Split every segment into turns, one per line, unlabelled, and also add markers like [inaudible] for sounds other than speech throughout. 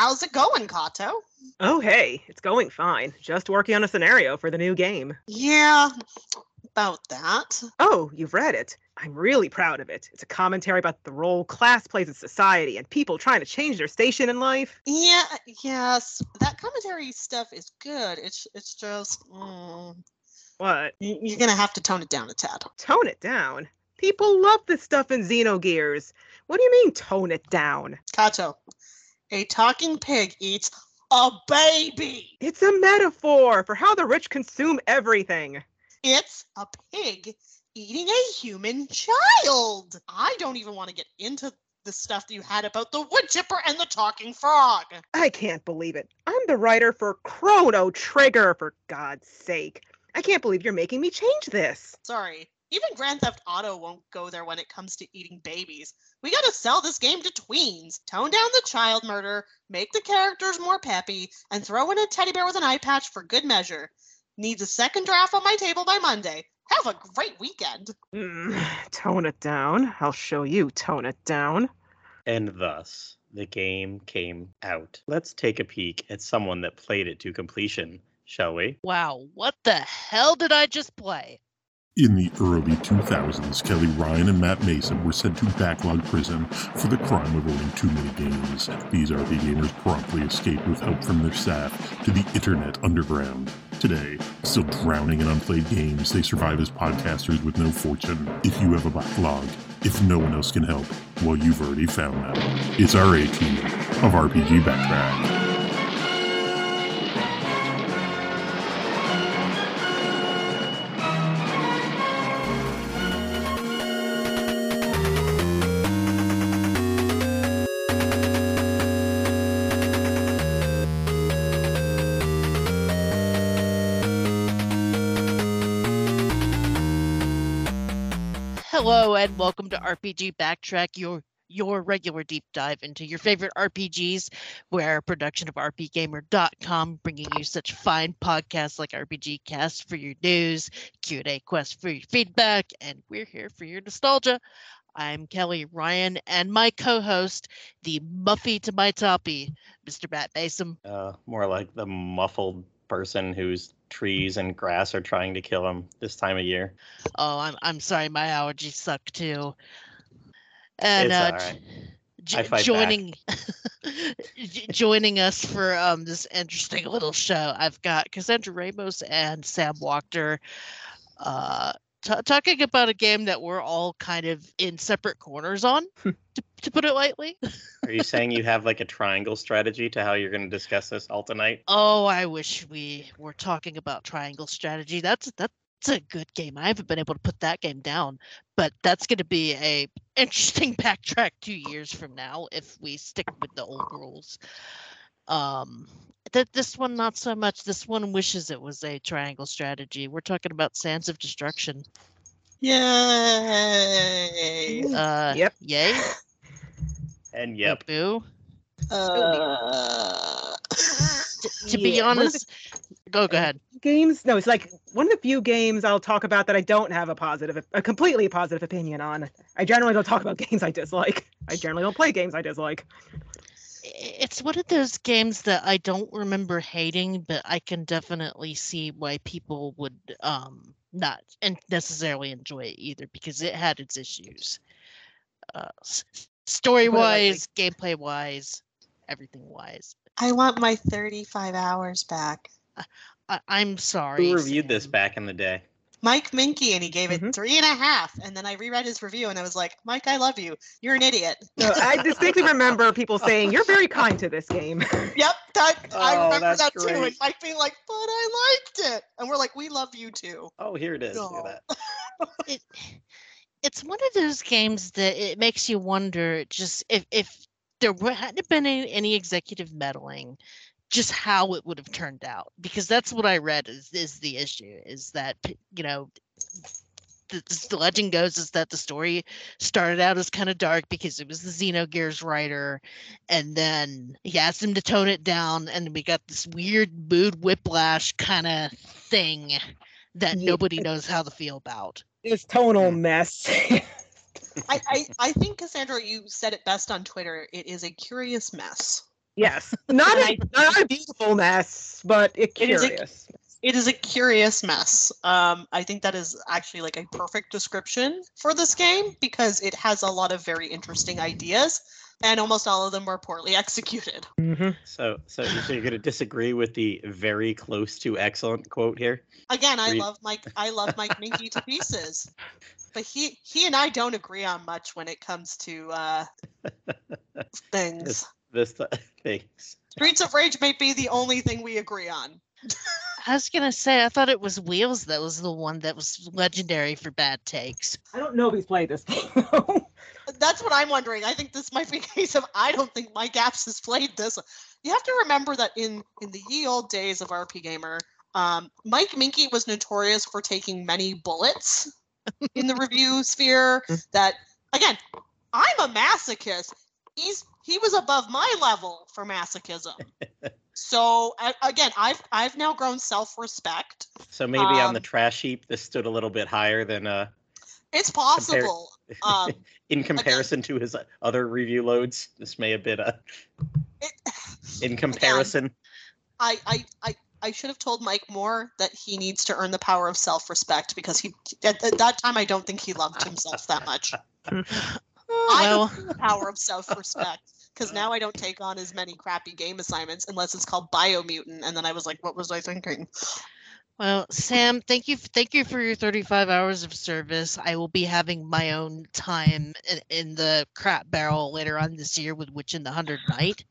How's it going, Kato?
Oh, hey, it's going fine. Just working on a scenario for the new game.
Yeah, about that.
Oh, you've read it. I'm really proud of it. It's a commentary about the role class plays in society and people trying to change their station in life.
Yeah, yes, that commentary stuff is good. It's it's just mm,
What?
you're gonna have to tone it down a tad.
Tone it down. People love this stuff in Xenogears. What do you mean, tone it down?
Kato, a talking pig eats a baby.
It's a metaphor for how the rich consume everything.
It's a pig eating a human child. I don't even want to get into the stuff that you had about the wood chipper and the talking frog.
I can't believe it. I'm the writer for Chrono Trigger, for God's sake. I can't believe you're making me change this.
Sorry. Even Grand Theft Auto won't go there when it comes to eating babies. We gotta sell this game to tweens. Tone down the child murder, make the characters more peppy, and throw in a teddy bear with an eye patch for good measure. Needs a second draft on my table by Monday. Have a great weekend.
Mm, tone it down. I'll show you tone it down.
And thus, the game came out. Let's take a peek at someone that played it to completion, shall we?
Wow, what the hell did I just play?
In the early 2000s, Kelly Ryan and Matt Mason were sent to backlog prison for the crime of owning too many games. These RP gamers promptly escaped with help from their staff to the internet underground. Today, still drowning in unplayed games, they survive as podcasters with no fortune. If you have a backlog, if no one else can help, well, you've already found that. It's our A team of RPG Backtrack.
And welcome to RPG Backtrack, your your regular deep dive into your favorite RPGs. We're a production of RPGamer.com, bringing you such fine podcasts like RPG Cast for your news, Q&A Quest for your feedback, and we're here for your nostalgia. I'm Kelly Ryan, and my co-host, the Muffy to my toppy, Mr. Matt Basom.
Uh, more like the muffled person whose trees and grass are trying to kill him this time of year.
Oh, I'm I'm sorry, my allergies suck too. And
It's
uh,
all right.
j-
I fight back.
joining [laughs] joining us for um this interesting little show, I've got Cassandra Ramos and Sam Wachter, uh, t- talking about a game that we're all kind of in separate corners on, hmm. to, to put it lightly.
Are you saying you [laughs] have like a triangle strategy to how you're going to discuss this all tonight?
Oh, I wish we were talking about triangle strategy. That's that's a good game. I haven't been able to put that game down, but that's going to be a interesting [laughs] backtrack two years from now if we stick with the old rules. Um, that this one not so much. This one wishes it was a triangle strategy. We're talking about Sands of Destruction.
Yay!
Uh,
Yep.
Yay. [laughs]
And yep,
Boo.
Uh,
To, to be
Yeah, one of the-
honest, go go ahead.
Games? No, it's like one of the few games I'll talk about that I don't have a positive, a completely positive opinion on. I generally don't talk about [laughs] games I dislike. I generally don't play games I dislike.
It's one of those games that I don't remember hating, but I can definitely see why people would um not and necessarily enjoy it either because it had its issues. Uh, story wise, gameplay wise, everything wise.
I want my 35 hours back.
I, I'm sorry.
who reviewed this back in the day?
Mike Moehnke, and he gave it
Mhm.
three and a half. And then I reread his review, and I was like, Mike, I love you. You're an idiot.
No, I distinctly remember people saying you're very kind to this game. [laughs]
Yep, that I
Oh,
remember
that's
that too. And
great.
Mike being like, but I liked it. And we're like, we love you too.
Oh, here it is. Look
No. [laughs]
it, it's one of those games that it makes you wonder just if if there hadn't been any, any executive meddling just how it would have turned out because that's what i read is is the issue is that you know the, the legend goes is that the story started out as kind of dark because it was the Xenogears writer, and then he asked him to tone it down, and we got this weird mood whiplash kind of thing that
Yeah.
nobody knows how to feel about.
This tonal hmm. mess.
I, I, [laughs] I think, Cassandra, you said it best on Twitter. It is a curious mess.
Yes, [laughs] not
And
a, not a beautiful mess, but a
It is a-
curious.
It is a curious mess. Um, I think that is actually like a perfect description for this game because it has a lot of very interesting ideas, and almost all of them were poorly [laughs] executed.
Mhm.
So, so so you're going to disagree with the very close to excellent quote here?
Again, I
Read-
love Mike. I love Mike Moehnke to pieces, [laughs] but he he and I don't agree on much when it comes to uh, things.
This, this th- [laughs] things.
Streets of Rage may be the only thing we agree on. [laughs]
I was gonna say I thought it was Wheels that was the one that was legendary for bad takes.
I don't know if he's played this [laughs] game.
That's what I'm wondering. I think this might be a case of I don't think Mike Apps has played this. You have to remember that in in the ye old days of RP Gamer, um, Mike Moehnke was notorious for taking many bullets in the review sphere. That again, I'm a masochist. He's he was above my level for masochism. [laughs] So I, again, I've I've now grown self-respect.
So maybe on the
Um,
trash heap, this stood a little bit higher than uh
It's possible. Um, [laughs]
in comparison to his other review loads. This may have been a
it, [sighs]
in comparison.
I, I, I, I should have told Mike Moore that he needs to earn the power of self-respect because he at, at that time I don't think he loved himself that much. [laughs] I don't the power of self-respect because now I don't take on as many crappy game assignments unless it's called Biomutant, and then I was like, what was I thinking?
well, Sam, thank you, thank you for your 35 hours of service. I will be having my own time in, in the crap barrel later on this year with Witch and the Hundred Knight.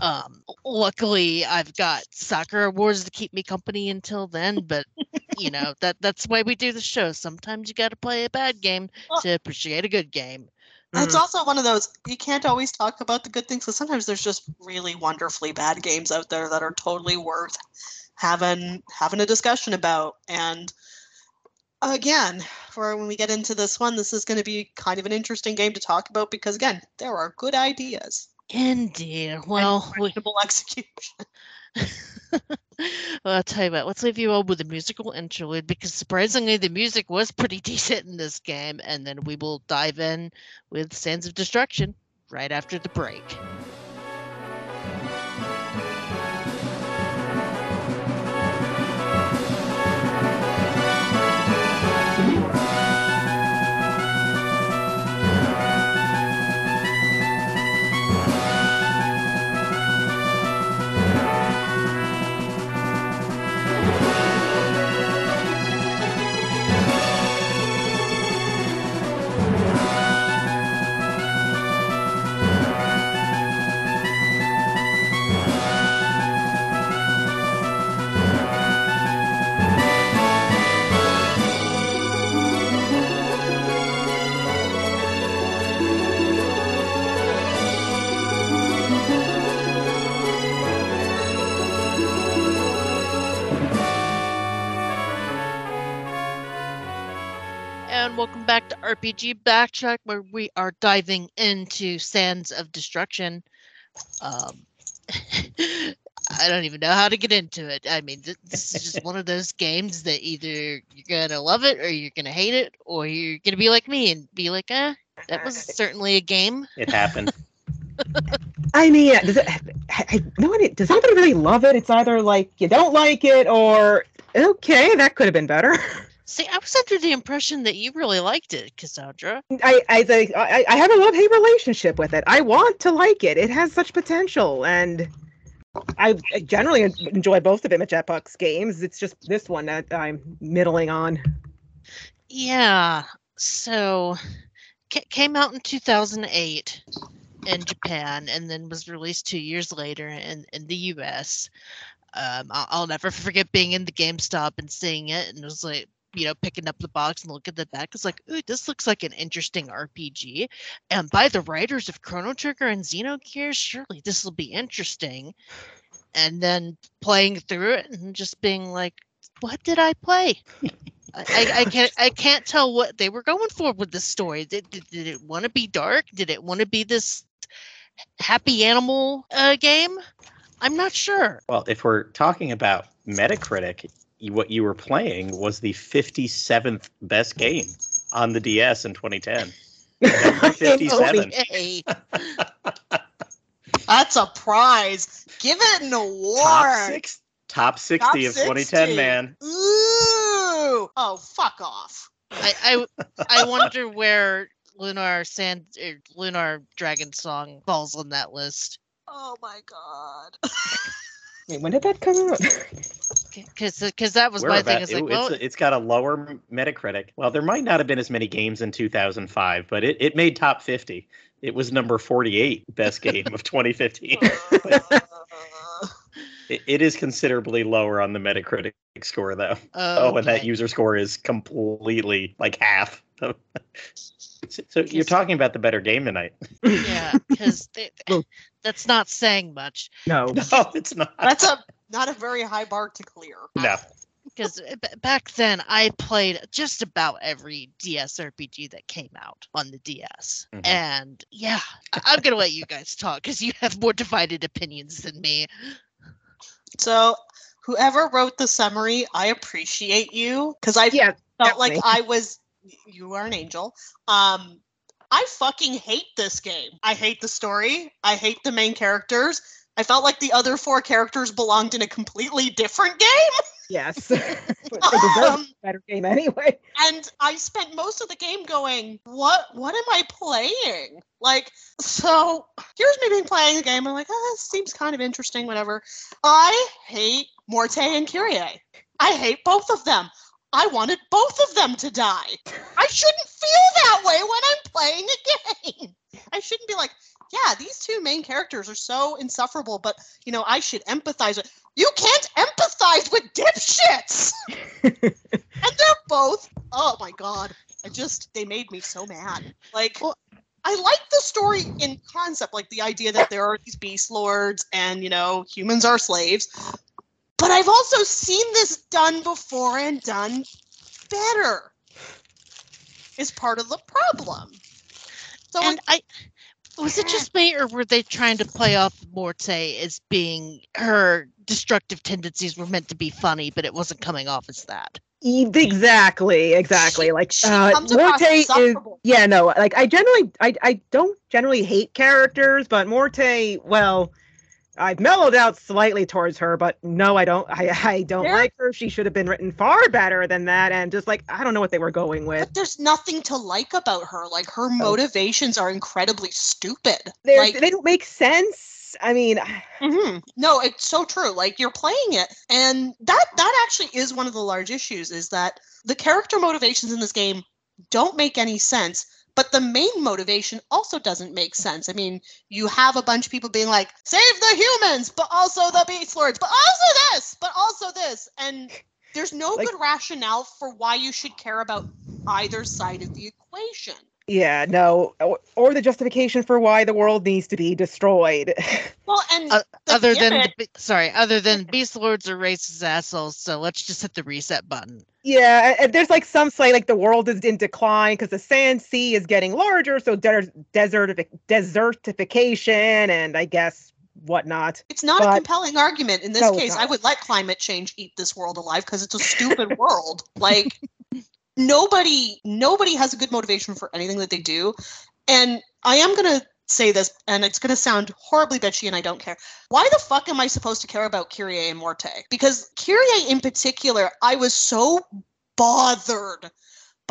Um, luckily, I've got Sakura Wars to keep me company until then. But you know that that's why we do the show. Sometimes you got to play a bad game [laughs] to appreciate a good game.
It's
Mhm.
also one of those you can't always talk about the good things because sometimes there's just really wonderfully bad games out there that are totally worth having having a discussion about. And again, for when we get into this one, this is going to be kind of an interesting game to talk about because again, there are good ideas.
Indeed. Well, we,
questionable [laughs] execution. [laughs]
well, I'll tell you what, let's leave you all with a musical interlude because surprisingly the music was pretty [laughs] decent in this game, and then we will dive in with Sands of Destruction right after the break. And welcome back to RPG Backtrack, where we are diving into Sands of Destruction. Um, [laughs] I don't even know how to get into it. I mean, th- this is just one of those games that either you're gonna love it or you're gonna hate it, or you're gonna be like me and be like, eh, that was certainly a game.
It happened. [laughs]
I mean, does it, I, I, nobody, does anybody really love it? It's either like you don't like it or okay, that could have been better. [laughs]
See, I was under the impression that you really liked it, Cassandra.
I, I, think- I, I have a love hate relationship with it. I want to like it. It has such potential, and I generally enjoy both of Image Epoch's games. It's just this one that I'm middling on.
Yeah. So, ca- came out in 2008 in Japan, and then was released two years later in in the U.S. Um, I'll, I'll never forget being in the GameStop and seeing it, and it was like, you know, picking up the box and look at the back. It's like, ooh, this looks like an interesting RPG, and by the writers of Chrono Trigger and Xenogears, surely this will be interesting. And then playing through it and just being like, what did I play? I, I, can't I can't tell what they were going for with this story. Did, did, did it want to be dark? Did it want to be this happy animal uh, game? I'm not sure.
Well, if we're talking about Metacritic, what you were playing was the 57th best game on the DS in 2010. [laughs] 57.
That's a prize. Give it an award.
Top six, top sixty
Top
of 2010, man.
Ooh. Oh, fuck off.
I, I I wonder where Lunar Sand er, Lunar Dragon Song falls on that list.
Oh my god. [laughs]
Wait, when did that come out? [laughs]
Because because that was
We're
my
about-
thing. It's, like,
it-
well,
it's, it's got a lower Metacritic. Well, there might not have been as many games in 2005, but it, it made top 50. It was number 48 best game of 2015.
Uh, [laughs]
It, it is considerably lower on the Metacritic score, though. Oh, and that user score is completely like half. [laughs] so so you're talking about the better game tonight.
yeah, because
Well-
that's not saying much.
no. [laughs]
No, it's not.
That's a not a very high bar to clear.
no.
Because back then I played just about every DS RPG that came out on the DS,
Mhm.
and yeah, I- I'm gonna let you guys talk because you have more divided opinions than me.
So, whoever wrote the summary, I appreciate you because I
Yeah,
felt like
definitely.
I was. You are an angel. Um, I fucking hate this game. I hate the story. I hate the main characters. I felt like the other four characters belonged in a completely different game.
yes. [laughs] [laughs]
Um,
a better game anyway.
and I spent most of the game going, "What? What am I playing?" Like, so here's me being playing a game. I'm like, "Oh, this seems kind of interesting." Whatever. I hate Morte and Kyrie. I hate both of them. I wanted both of them to die. I shouldn't feel that way when I'm playing a game. I shouldn't be like, "Yeah, these two main characters are so insufferable," but you know, I should empathize with. You can't empathize with dipshits [laughs] and they're both oh my god i just they made me so mad like
Well-
i like the story in concept like the idea that there are these beast lords and you know humans are slaves but i've also seen this done before and done better is part of the problem so
and I was it just me, or were they trying to play off Morte as being her destructive tendencies were meant to be funny, but it wasn't coming off as that?
E- Exactly, exactly.
She-
like
she
uh, Morte is yeah, no, like I generally I I don't generally hate characters, but Morte, well, I've mellowed out slightly towards her, but no, I don't I I don't like her. She should have been written far better than that and just like I don't know what they were going with.
but there's nothing to like about her like her motivations are incredibly stupid like
they don't make sense. I mean, [sighs]
hmm No, it's so true. Like you're playing it, and that that actually is one of the large issues. Is that the character motivations in this game don't make any sense, but the main motivation also doesn't make sense. I mean, you have a bunch of people being like, "Save the humans," but also the beast lords, but also this, but also this, and there's no
Like-
good rationale for why you should care about either side of the equation.
yeah, no, or, or the justification for why the world needs to be destroyed. [laughs]
Well, and
Uh,
the
other than the, sorry, other than beast lords are racist assholes, so let's just hit the reset button.
Yeah, there's like some say like the world is in decline because the sand sea is getting larger, so there's desertific- desertification and I guess whatnot.
It's not a compelling argument. In this
No,
case, I would let climate change eat this world alive because it's a stupid [laughs] world. Like nobody nobody has a good motivation for anything that they do. And I am gonna say this, and it's gonna sound horribly bitchy, and I don't care. Why the fuck am I supposed to care about Kyrie and Morte? Because Kyrie in particular, I was so bothered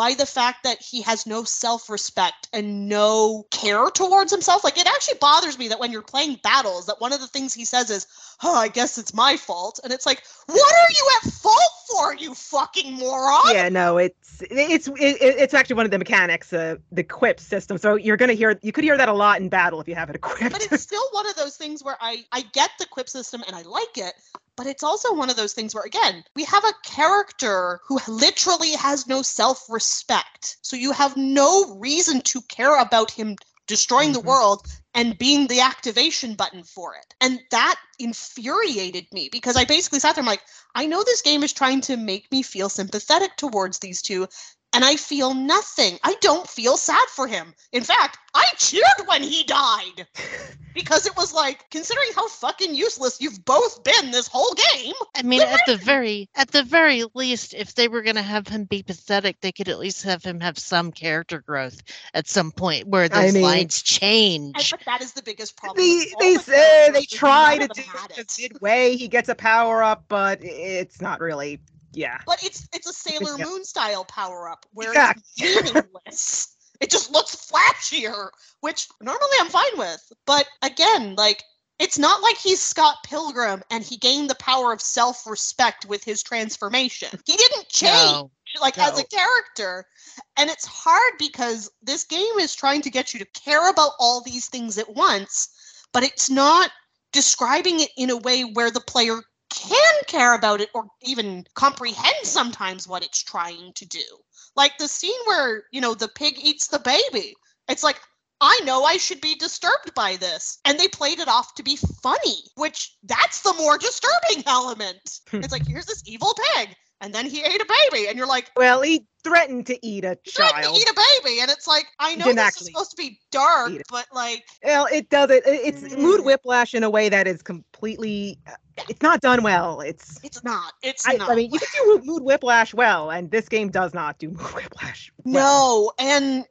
by the fact that he has no self-respect and no care towards himself like it actually bothers me that when you're playing battles that one of the things he says is oh i guess it's my fault and it's like what are you at fault for you fucking moron
Yeah, no, it's it's it, it's actually one of the mechanics, uh, the quip system. So you're gonna hear you could hear that a lot in battle if you have it equipped.
but it's still one of those things where i i get the quip system and i like it but it's also one of those things where again we have a character who literally has no self-respect. So you have no reason to care about him destroying the
Mhm.
world and being the activation button for it. And that infuriated me because i basically sat there i'm like i know this game is trying to make me feel sympathetic towards these two and I feel nothing. I don't feel sad for him. In fact, I cheered when he died [laughs] because it was like, considering how fucking useless you've both been this whole game.
I mean, at the [laughs] very at the very least, if they were gonna have him be pathetic, they could at least have him have some character growth at some point where
I
those
mean-
lines
And,
change.
but that is the biggest problem.
They they
the
say they try to do
had
it
it.
the Sid way. He gets a power up, but it's not really. Yeah.
But it's it's a Sailor
Yeah.
Moon style power up where
Exactly.
it's [laughs] meaningless. it just looks flashier, which normally I'm fine with. But again, like it's not like he's Scott Pilgrim and he gained the power of self-respect with his transformation. He didn't change
No.
like as a character. And it's hard because this game is trying to get you to care about all these things at once, but it's not describing it in a way where the player can care about it or even comprehend sometimes what it's trying to do. Like the scene where, you know, the pig eats the baby. It's like, I know I should be disturbed by this. And they played it off to be funny, which that's the more disturbing [laughs] element. it's like, [laughs] here's this evil pig, and then he ate a baby, and you're like,
Well, he threatened to eat a
"He's trying to
child.
eat a baby, and it's like, I know this is supposed to be dark, but like,
Well, it does it. it- It's mood
Mm.
whiplash in a way that is completely. uh, It's not done well. It's.
it's not. It's
I,
not.
I mean, you can do mood whiplash well, and this game does not do [laughs] mood whiplash. well.
no, and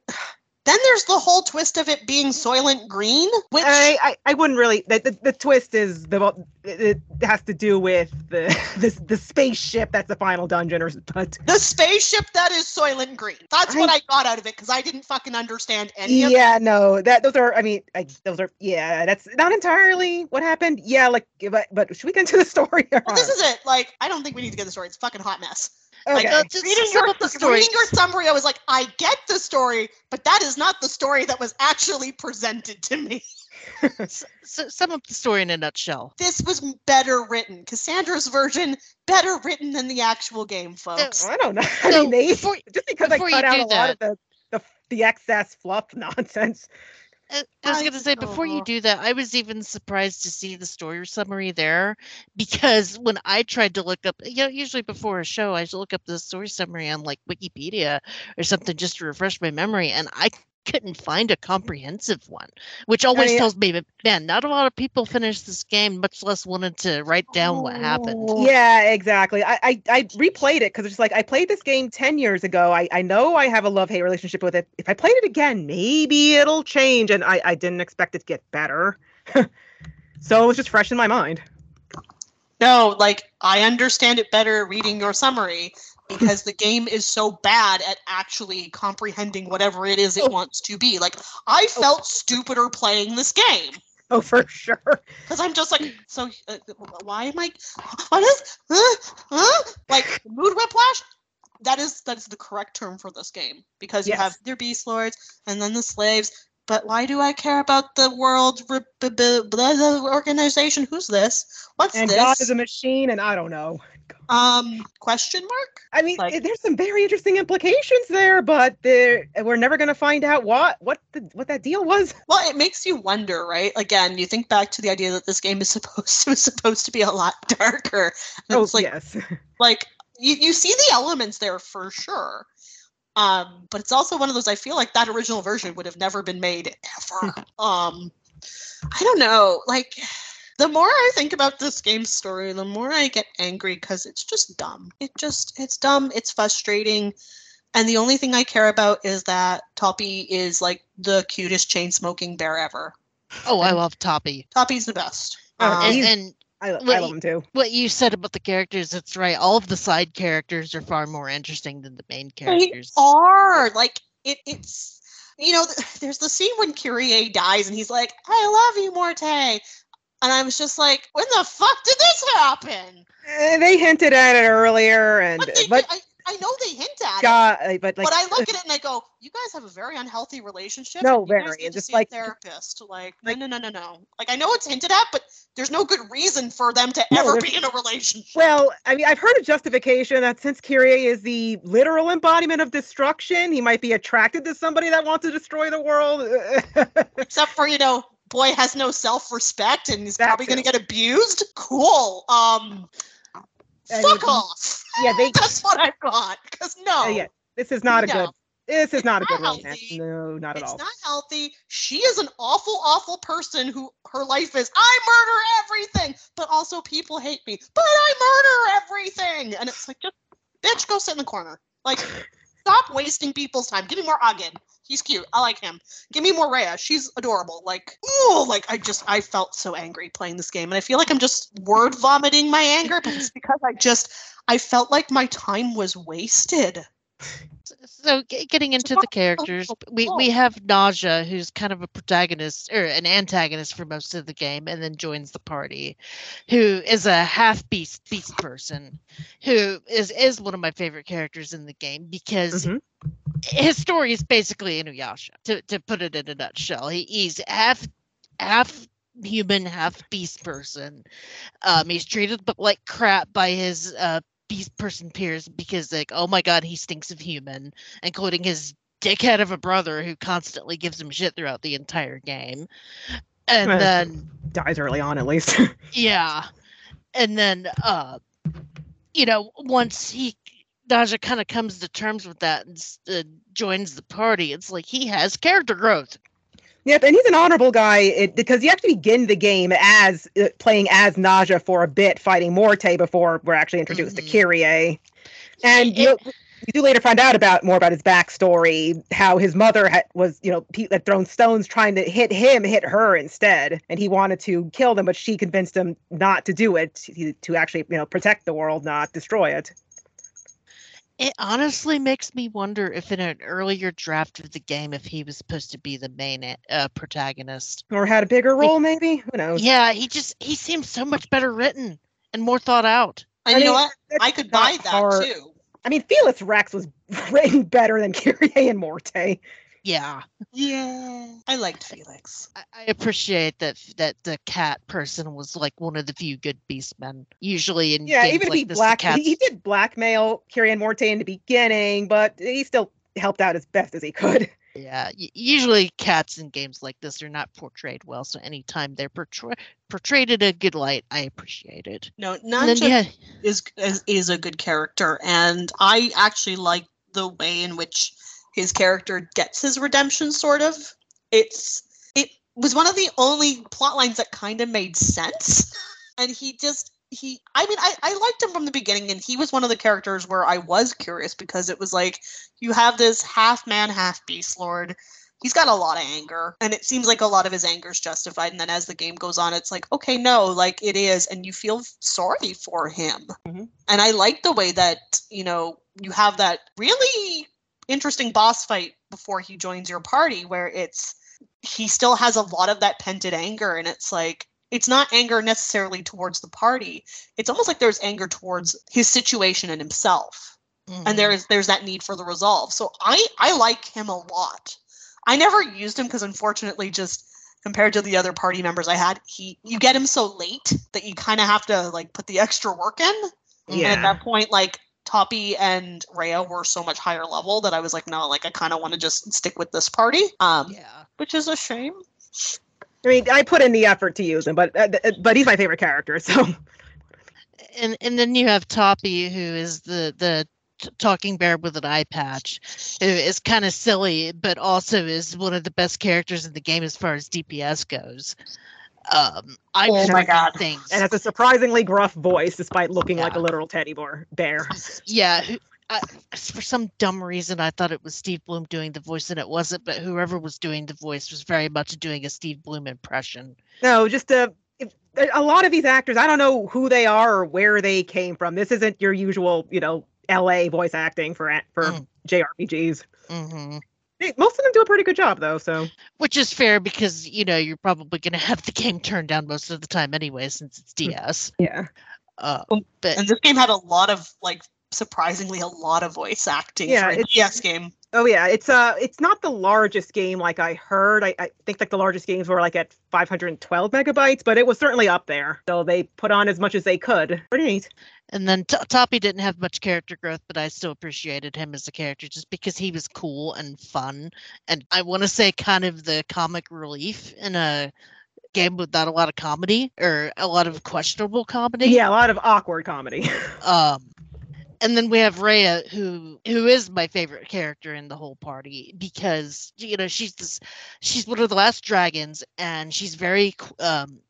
then there's the whole twist of it being Soylent Green, which
I, I, I wouldn't really. The, the, the twist is the it has to do with the [laughs] the, the spaceship that's the final dungeon, or but
the spaceship that is Soylent Green. That's what
I-
I got out of it because I didn't fucking understand any of it.
yeah, no, that those are. I mean, I, those are. Yeah, that's not entirely what happened. Yeah, like, but but should we get into the story? or
Well, this is it. Like, I don't think we need to get the story. It's a fucking hot mess.
Okay.
Like,
Uh, just
reading your,
the story.
reading your summary, I was like, I get the story, but that is not the story that was actually presented to me. [laughs]
S- s- sum up the story in a nutshell.
This was better written. Cassandra's version, better written than the actual game, folks.
I don't know. [laughs] I
So,
mean, they
before-
just because I cut out
do
a lot of the, the the excess fluff [laughs] nonsense.
I I was gonna say before you do that, I was even surprised to see the story summary there [laughs] because when I tried to look up, you know, usually before a show, I look up the story summary on like Wikipedia or something just to refresh my memory, and I couldn't find a comprehensive one, which always
mean-
tells me, that, man, not a lot of people finished this game, much less wanted to write down what happened.
Oh.
Yeah, exactly. I I, I replayed it because it's just like I played this game ten years ago. I I know I have a love hate relationship with it. If I played it again, maybe it'll change, and I I didn't expect it to get better. [laughs] so it was just fresh in my mind.
No, like, I understand it better reading your summary because the game is so bad at actually comprehending whatever it is it
Oh.
wants to be. Like, I felt stupider playing this game.
Oh, for sure.
Because I'm just like, so uh, why am I? What is? Huh? Huh? Like mood whiplash. That is that is the correct term for this game because you have
Yes.
their beast lords and then the slaves. But why do I care about the world b- b- organization? Who's this? What's
And
this?
God is a machine, and I don't know.
Um question mark?
I mean,
Like-
eh, there's some very interesting implications there, but there we're never gonna find out what what the what that deal was. [laughs]
Well, it makes you wonder, right? Again, you think back to the idea that this game is supposed [laughs] to supposed to be a lot [laughs] darker.
Oh
like
yes.
like you, you see the elements there for sure um but it's also one of those i feel like that original version would have never been made ever um i don't know like the more i think about this game's story the more i get angry because it's just dumb it just it's dumb it's frustrating and the only thing i care about is that toppy is like the cutest chain smoking bear ever
Oh, I love Toppy.
toppy's the best
Oh,
Um,
And, and
I, I love him too.
what you said about the characters, it's right. All of the side characters are far more interesting than the main characters.
They are like it. It's you know, th- there's the scene when Kyrie dies, and he's like, "I love you, Morte," and I was just like, "When the fuck did this happen?"
Eh, they hinted at it earlier, and
But, they,
but
I, I know they hint at it,
God, eh, but like
but I look at it and I go, "You guys have a very unhealthy relationship.
No,
and you guys
very,
need
just like-
therapist. Like,
like-
no, no, no, no, no. Like, I know it's hinted at, but there's no good reason for them to
No,
ever be in a relationship.
Well, I mean, I've heard a justification that since Kyrie is the literal embodiment of destruction, he might be attracted to somebody that wants to destroy the world. [laughs]
except for you know boy has no self-respect and he's probably going to get abused cool um
I
fuck
mean,
off
yeah, they [laughs]
that's what i've got because no
uh, yeah, This is not a
No.
good. This is not a good
not
romance. No, not at
It's
all.
not healthy. She is an awful, awful person who her life is I murder everything, but also people hate me. But I murder everything, and it's like just bitch, go sit in the corner. Like, [laughs] stop wasting people's time. Give me more Agin. He's cute. I like him. Give me more Rhea. She's adorable. Like, ooh, like I just I felt so angry playing this game, and I feel like I'm just word vomiting my anger, but it's because I just I felt like my time was wasted.
So getting into the characters, [laughs] we we have Naja, who's kind of a protagonist or an antagonist for most of the game, and then joins the party, who is a half beast beast person, who is is one of my favorite characters in the game because
Mhm.
his story is basically Inuyasha. To to put it in a nutshell, he, he's half half human, half beast person. Um, he's treated like crap by his uh beast person peers because like, oh my god, he stinks of human, including his dickhead of a brother who constantly gives him shit throughout the entire game. And
Well,
then
Dies early on, at least. [laughs]
yeah. And then uh you know, once he Naja kind of comes to terms with that and uh, joins the party, it's like he has character growth.
Yep, and he's an honorable guy it, because you have to begin the game as uh, playing as Naja for a bit, fighting Morte before we're actually introduced
Mhm.
to Kyrie. And you, you do later find out about more about his backstory, how his mother had, was, you know, had thrown stones trying to hit him, hit her instead, and he wanted to kill them, but she convinced him not to do it, to actually, you know, protect the world, not destroy it.
It honestly makes me wonder if in an earlier draft of the game, if he was supposed to be the main uh, protagonist.
Or had a bigger role, maybe? Who knows?
Yeah, he just he seems so much better written and more thought out.
And
I
you know what? I could buy that
hard.
too.
I mean, Felix Rex was [laughs] written better than Kyrie and Morte.
Yeah,
Yeah, I liked Felix.
I, I appreciate that that the cat person was like one of the few good beastmen. Usually in
Yeah,
games
even if he
this,
black, he, he did blackmail Kyrie and Morte in the beginning, but he still helped out as best as he could.
yeah, usually cats in games like this are not portrayed well. So anytime they're portray- portrayed in a good light, I appreciate it.
No, Naja
yeah,
is, is is a good character, and I actually like the way in which his character gets his redemption. Sort of, it's it was one of the only plot lines that kind of made sense, and he just he. I mean, I I liked him from the beginning, and he was one of the characters where I was curious because it was like you have this half man, half beast lord. He's got a lot of anger, and it seems like a lot of his anger is justified. And then as the game goes on, it's like, okay, no, like it is, and you feel sorry for him mm-hmm. and I like the way that you know you have that really interesting boss fight before he joins your party, where it's he still has a lot of that pented anger, and it's like it's not anger necessarily towards the party. It's almost like there's anger towards his situation and himself,
mhm.
and there's there's that need for the resolve. So I I like him a lot. I never used him because unfortunately, just compared to the other party members I had, he you get him so late that you kind of have to like put the extra work in. And at that point, like Toppy and Rhea were so much higher level that I was like, no, like I kind of want to just stick with this party. Um,
yeah.
which is a shame.
I mean, I put in the effort to use him, but uh, but he's my favorite character. So
and and then you have Toppy, who is the the talking bear with an eye patch, who is kind of silly, but also is one of the best characters in the game as far as DPS goes. Um, I
Oh my God.
Things.
and has a surprisingly gruff voice, despite looking like a literal teddy bear. Bear.
yeah. I, for some dumb reason, I thought it was Steve Blum doing the voice, and it wasn't. But whoever was doing the voice was very much doing a Steve Blum impression.
No, just uh, if, a lot of these actors, I don't know who they are or where they came from. This isn't your usual, you know, L.A. voice acting for for
Mm.
JRPGs.
hmm
They- Most of them do a pretty good job, though. So
Which is fair because you know you're probably going to have the game turned down most of the time anyway, since it's DS.
yeah,
Uh, but
And this game had a lot of like surprisingly a lot of voice acting
Yeah,
for a
it's-
DS game.
oh yeah, it's uh, it's not the largest game like I heard. I, I think like the largest games were like at 512 megabytes, but it was certainly up there. So they put on as much as they could. Pretty neat.
And then T- Toppy didn't have much character growth, but I still appreciated him as a character just because he was cool and fun. And I want to say kind of the comic relief in a game without a lot of comedy or a lot of questionable comedy.
Yeah, a lot of awkward comedy. [laughs]
Um, and then we have Rhea, who who is my favorite character in the whole party because you know she's this she's one of the last dragons, and she's very um,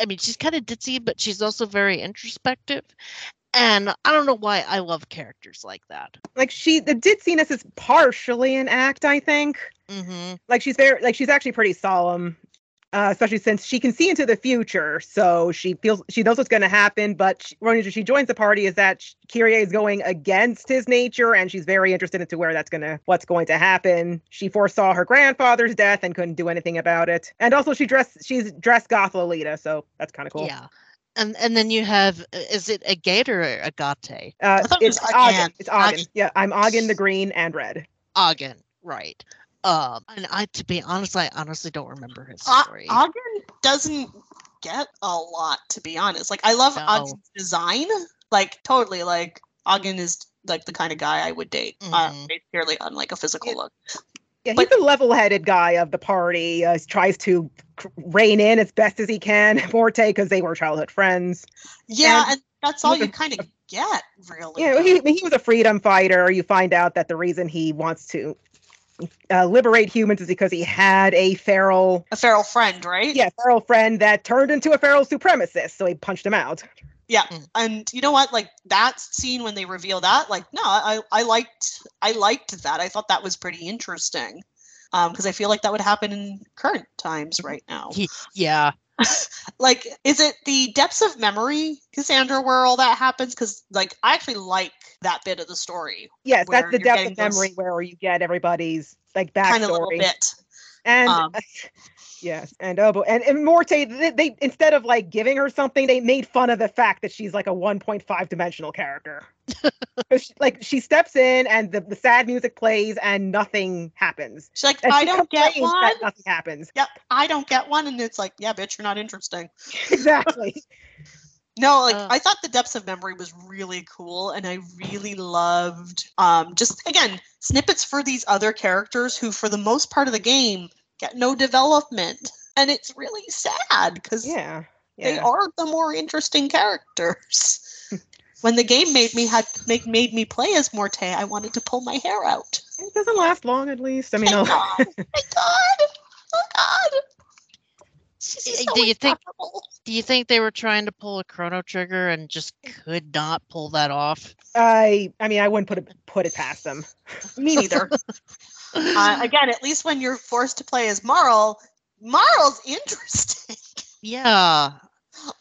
I mean she's kind of ditzy, but she's also very introspective. And I don't know why I love characters like that.
Like she, the ditziness is partially an act, I think.
Mm-hmm.
Like she's very, like she's actually pretty solemn uh, especially since she can see into the future. So she feels she knows what's going to happen. But she, when she joins the party, is that Kyrie is going against his nature, and she's very interested into where that's going to what's going to happen. She foresaw her grandfather's death and couldn't do anything about it. And also, she dressed she's dressed goth Lolita, so that's kind of cool.
Yeah. And and then you have uh, is it a gate or a gate? [laughs]
Uh,
thought it
it's
was
Ogden. It's. Yeah, I'm Ogden the green and red.
Ogden, right. Um and I to be honest, I honestly don't remember his
O-
story.
Ogden doesn't get a lot, to be honest. Like I love
No.
Ogden's design. Like totally, like Ogden is like the kind of guy I would date. Uh,
Mhm.
based purely on like a physical
Yeah.
look.
Yeah,
But-
he's the level-headed guy of the party. Uh, tries to rein in as best as he can [laughs] Morte because they were childhood friends.
Yeah,
And
and, that's all you kind of get, really.
Yeah, he he was a freedom fighter. You find out that the reason he wants to uh, liberate humans is because he had a feral,
a feral friend, right?
yeah, feral friend that turned into a feral supremacist. So he punched him out.
Yeah,
Mm.
and you know what? Like that scene when they reveal that, like, no, I I liked I liked that. I thought that was pretty interesting, um, because I feel like that would happen in current times right now.
Yeah. [laughs]
Like, is it the depths of memory, Cassandra, where all that happens? Because like, I actually like that bit of the story,
Yes, that's the
you're
depth of memory
those-
where you get everybody's like backstory.
kind of little
backstory.
bit.
And
Um, [laughs]
yes, and oh, boy, and, and Morte, they, they instead of like giving her something, they made fun of the fact that she's like a 1.5 dimensional character. [laughs] she- like she steps in and the, the sad music plays and nothing happens.
She's like,
And
I
she
don't get one.
that nothing happens.
Yep, I don't get one, and it's like, yeah, bitch, you're not interesting. [laughs]
exactly. [laughs]
No, like
Uh.
I thought the depths of memory was really cool, and I really loved um just again snippets for these other characters who, for the most part of the game, get no development, and it's really sad because
Yeah.
they are the more interesting characters. [laughs] when the game made me had make made me play as Morte, I wanted to pull my hair out.
It doesn't last long, at least. I mean, oh,
God! [laughs] Thank God! Oh God!
Uh,
so
do you think- Do you think they were trying to pull a chrono trigger and just could not pull that off?
I, I mean, I wouldn't put it put it past them. [laughs]
Me neither. Uh, again, at least when you're forced to play as Marle, Marle's interesting.
Yeah.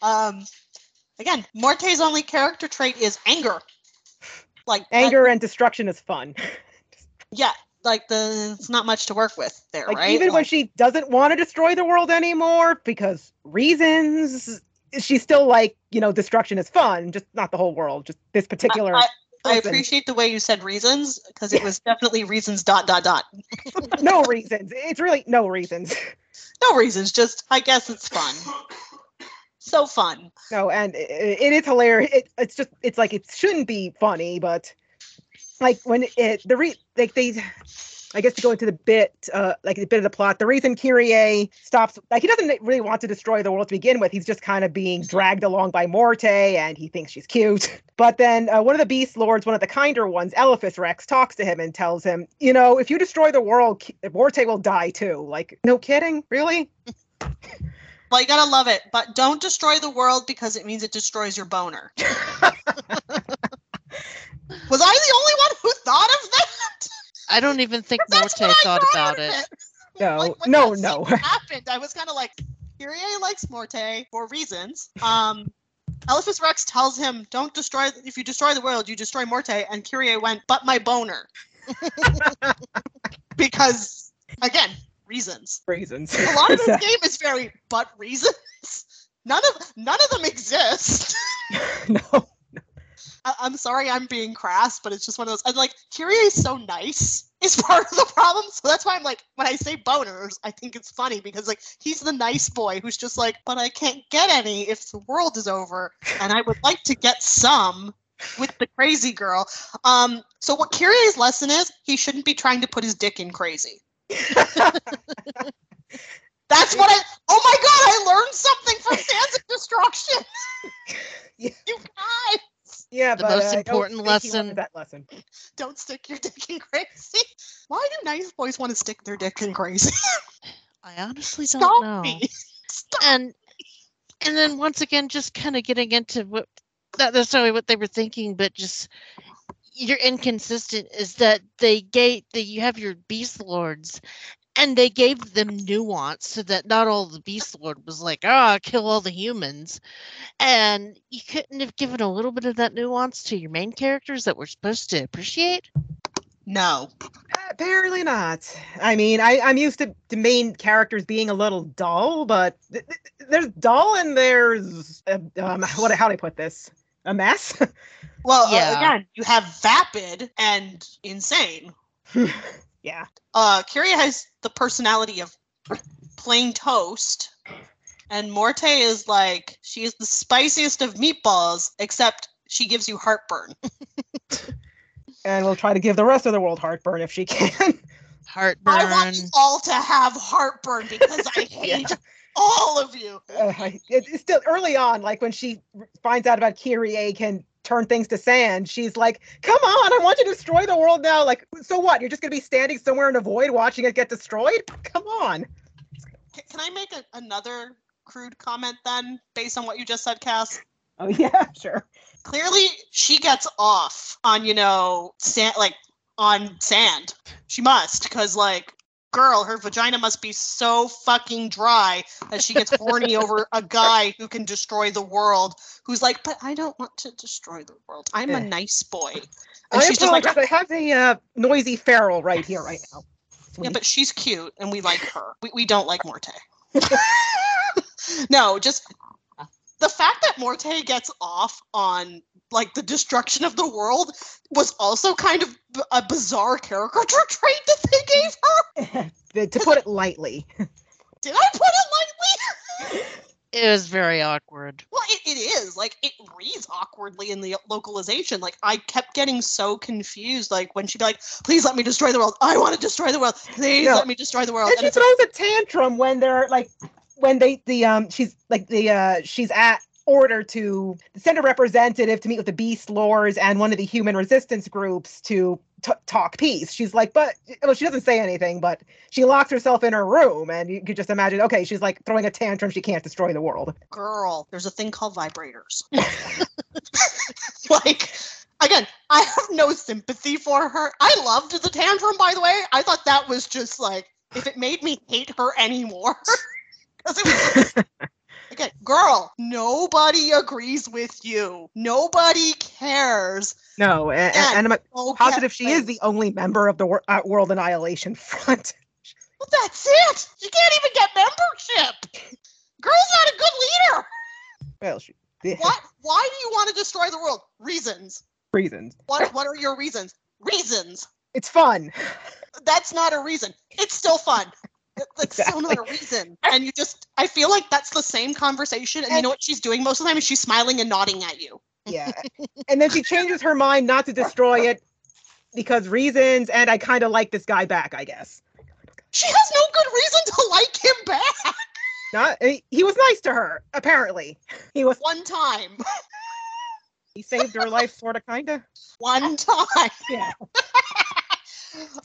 um, again, Morte's only character trait is anger. Like that-
Anger and destruction is fun.
yeah, like the it's not much to work with there,
Like
right?
even when she doesn't want to destroy the world anymore because reasons, she's still like, you know, destruction is fun, just not the whole world, just this particular.
I, I appreciate the way you said reasons because it was definitely reasons dot dot dot. [laughs]
no reasons. It's really no reasons.
No reasons, just I guess it's fun. So fun.
No, and i- i- it is hilarious. It, it's just it's like it shouldn't be funny, but like when it the re like they. I guess to go into the bit, uh, like the bit of the plot, the reason Kyrie stops, like he doesn't really want to destroy the world to begin with. He's just kind of being dragged along by Morte, and he thinks she's cute. [laughs] But then uh, one of the Beast Lords, one of the kinder ones, Elephas Rex, talks to him and tells him, you know, if you destroy the world, Morte will die too. Like, no kidding, really? [laughs]
Well, you gotta love it, but don't destroy the world because it means it destroys your boner. [laughs] Was I the only one who thought of that?
I don't even think
that's
Morte thought
thought
about
of
it.
No,
Like,
no, no.
scene happened, I was kind of like, Kyrie likes Morte for reasons. Um, Elephas Rex tells him, "Don't destroy. If you destroy the world, you destroy Morte." And Kyrie went, "But my boner," [laughs] because again, reasons.
Reasons.
A lot of this [laughs] game is very but reasons. [laughs] None of none of them exist.
no.
I, I'm sorry, I'm being crass, but it's just one of those. And like, Kyrie is so nice is [laughs] part of the problem. So that's why I'm like, when I say boners, I think it's funny because like he's the nice boy who's just like, but I can't get any if the world is over, and I would like to get some with the crazy girl. Um, so what Kyrie's lesson is, he shouldn't be trying to put his dick in crazy. [laughs] [laughs] That's what I. Oh my god! I learned something from Sands of Destruction.
Yeah.
You guys.
Yeah,
The
but
most
uh,
important lesson-
That lesson. [laughs]
Don't stick your dick in crazy. Why do nice boys want to stick their dick in crazy? [laughs]
I honestly don't
Stop
know.
me. [laughs] Stop.
and and then once again just kind of getting into what not necessarily what they were thinking but just you're inconsistent is that they gate that you have your beast lords and they gave them nuance so that not all the beast lord was like ah kill all the humans and you couldn't have given a little bit of that nuance to your main characters that we're supposed to appreciate
No.
Apparently not. I mean, I, I'm used to the main characters being a little dull, but th- th- there's dull and there's uh, um, what? How do I put this? A mess. [laughs]
Well, uh,
Yeah.
again, you have vapid and insane. [laughs]
yeah.
Uh, Kyrie has the personality of plain toast, and Morte is like she is the spiciest of meatballs, except she gives you heartburn. [laughs]
And we'll try to give the rest of the world heartburn if she can.
heartburn
I want you all to have heartburn because I [laughs] hate all of you.
Uh, I- it- it's still early on, like when she r- finds out about Kyrie can turn things to sand, she's like, "Come on, I want you to destroy the world now." Like, so what? You're just gonna be standing somewhere in a void watching it get destroyed? Come on.
Can I make a, another crude comment then, based on what you just said, Cass?
Oh [laughs] yeah, sure.
clearly she gets off on you know sand like on sand she must because like girl her vagina must be so fucking dry that she gets horny over a guy who can destroy the world who's like but i don't want to destroy the world. I'm a nice boy. And
I
she's just like.
I have a uh, noisy feral right here, right now.
yeah but she's cute and we like her. We, we don't like morte. [laughs] [laughs] No just the fact that morte gets off on like the destruction of the world was also kind of b- a bizarre caricature [laughs] trait that they gave her. [laughs]
To put it lightly. [laughs]
Did I put it lightly?
it was very awkward
Well, it, it is. Like, it reads awkwardly in the localization. Like, I kept getting so confused. Like, when she'd be like, please let me destroy the world. I want to destroy the world. Please
No.
let me destroy the world.
And
And
she
it's
throws a tantrum when they're like, when they the um she's like the uh she's at order to send a representative to meet with the beast lords and one of the human resistance groups to t- talk peace. She's like, but well, she doesn't say anything, but she locks herself in her room, and you could just imagine. Okay, she's like throwing a tantrum. She can't destroy the world.
girl, there's a thing called vibrators. [laughs] [laughs] like, again, I have no sympathy for her. I loved the tantrum, by the way. I thought that was just like, if it made me hate her anymore. [laughs] Because it was [laughs] again, girl, nobody agrees with you. Nobody cares.
No, and,
Yeah.
and I'm positive she is the only member of the wor- uh, World Annihilation Front. [laughs]
Well, that's it. She can't even get membership. Girl's not a good leader.
well, she,
What? Why do you want to destroy the world? Reasons.
reasons.
What? What are your reasons? Reasons.
It's fun.
That's not a reason. It's still fun. Th- That's still not a reason. And you just, I feel like that's the same conversation. And you know what she's doing most of the time is she's smiling and nodding at you.
Yeah. [laughs] and then she changes her mind not to destroy it because reasons, and I kind of like this guy back, I guess.
She has no good reason to like him back.
Not he, he was nice to her, apparently. He was
One time.
he saved her life, sorta kinda.
One time.
Yeah. [laughs]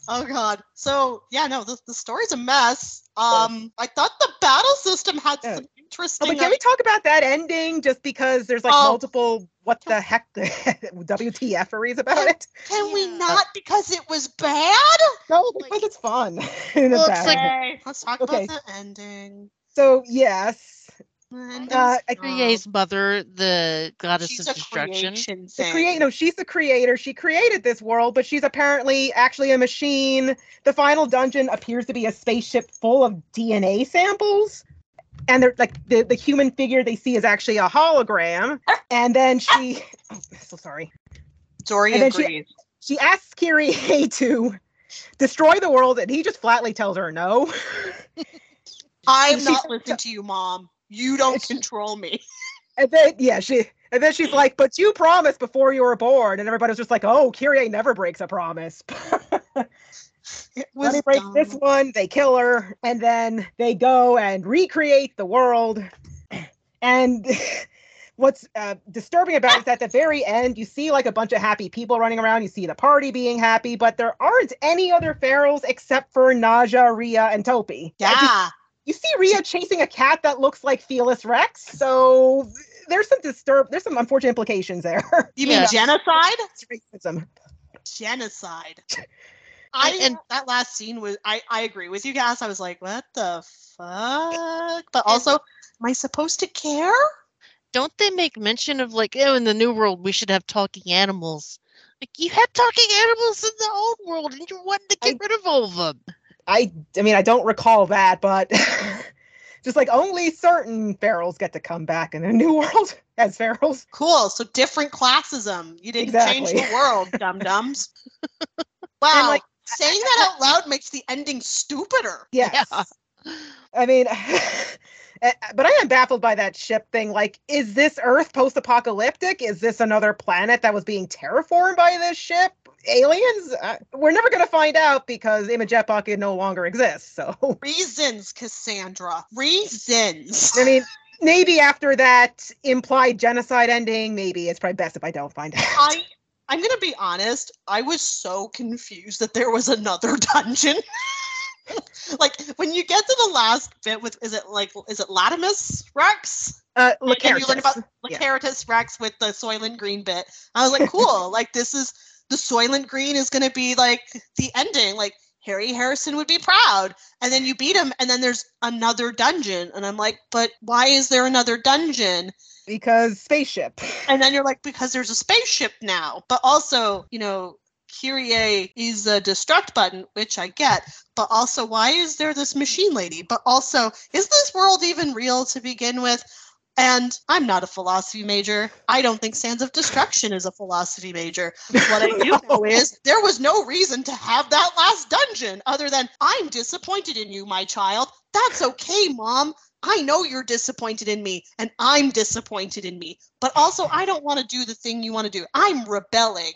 oh god. So yeah, no, the, the story's a mess. Um, I thought the battle system had
Yeah.
some
Oh,
interesting.
but can we talk about that ending just because there's like
Oh.
multiple what the heck [laughs] WTFeries about it?
Can we not because it was bad?
No, because it's fun. [laughs] in a
Well,
bad
it's like-
Okay, let's talk
Okay.
about the ending.
So yes,
The ending's
Uh, I-
Kyrie's mother, the goddess
She's
of
a
destruction.
the create no, she's the creator. She created this world, but she's apparently actually a machine. The final dungeon appears to be a spaceship full of DNA samples. And they're like the, the human figure they see is actually a hologram. And then she [laughs] oh, so sorry.
Dory
And then she-
agrees.
She asks Kyrie to destroy the world, and he just flatly tells her no.
I'm [laughs] not listening to you, mom. You don't
It's-
control me. [laughs]
And then yeah, she and then she's like, "But you promised before you were born," and everybody was just like, "Oh, Kyrie never breaks a promise." [laughs]
It
Let
was
me break this one. They kill her, and then they go and recreate the world. And [laughs] what's uh, disturbing about it is at the very end, you see like a bunch of happy people running around. You see the party being happy, but there aren't any other ferals except for Naja, Rhea, and Taupy.
Yeah.
You see Rhea chasing a cat that looks like Felis Rex, so there's some disturb. There's some unfortunate implications there. [laughs]
You mean
Yeah.
genocide?
It's racism.
Genocide. [laughs] I
And-
and that last scene was I I agree with you guys. I was like, what the fuck? But also, am I supposed to care?
Don't they make mention of like, oh, in the new world we should have talking animals? Like you had talking animals in the old world, and you wanted to get rid of all of them.
I I mean I don't recall that, but [laughs] just like only certain ferals get to come back in the new [laughs] world as ferals.
Cool. So different classes classism. You didn't change the [laughs] world, dum dums. Wow.
like,
saying that out loud makes the ending stupider.
Yes. I mean, eh, but I am baffled by that ship thing. Like, is this Earth post-apocalyptic? Is this another planet that was being terraformed by this ship? Aliens? Uh, we're never going to find out because Image Epoch no longer exists. So, [laughs]
Reasons, Cassandra. Reasons.
I mean, [laughs] maybe after that implied genocide ending, maybe it's probably best if I don't find out.
I I'm gonna be honest. I was so confused that there was another [laughs] dungeon. like when you get to the last bit with is it like is it Latimus Rex?
Uh,
And- and you learn about
Yeah.
Rex with the Soylent Green bit. I was like, cool. like this is the Soylent Green is gonna be like the ending. Like Harry Harrison would be proud. And then you beat him, and then there's another dungeon. And I'm like, but why is there another dungeon?
because spaceship. [laughs]
And then you're like, because there's a spaceship now. But also, you know, Kyrie is a destruct button, which I get. But also, why is there this machine lady? But also, is this world even real to begin with? And I'm not a philosophy major. I don't think Sands of Destruction is a philosophy major. [laughs] What I do know is there was no reason to have that last dungeon other than I'm disappointed in you, my child. That's okay, mom. I know you're disappointed in me, and I'm disappointed in me. But also, I don't want to do the thing you want to do. I'm rebelling.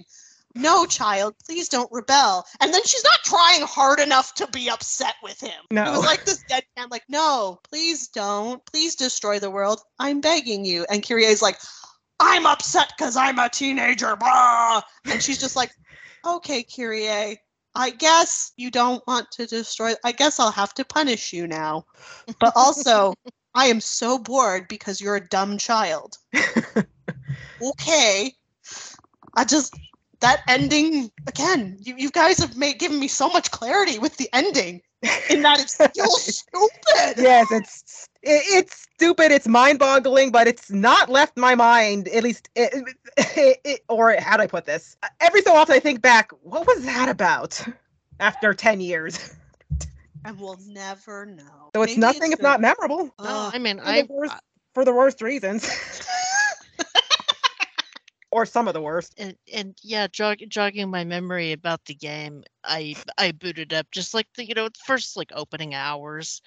No, child, please don't rebel. And then she's not trying hard enough to be upset with him. It was like this deadpan, like, no, please don't. Please destroy the world. I'm begging you. And Kyrie's like, I'm upset because I'm a teenager. Blah. And she's just like, okay, Kyrie, I guess you don't want to destroy. I guess I'll have to punish you now. But also, I am so bored because you're a dumb child. [laughs] okay. I just that ending again. You, you guys have made given me so much clarity with the ending, in that it's [laughs] still stupid.
yes, it's it, it's stupid. It's mind-boggling, but it's not left my mind. At least, it, it, it- or how do I put this? Every so often, I think back. What was that about? After ten years,
And we'll never know.
so it's
Maybe
nothing if
the-
not memorable
No, I mean,
for
I
the worst, for the worst reasons, [laughs] or some of the worst.
and, and yeah, jog, jogging my memory about the game, I I booted up just like the you know first like opening hours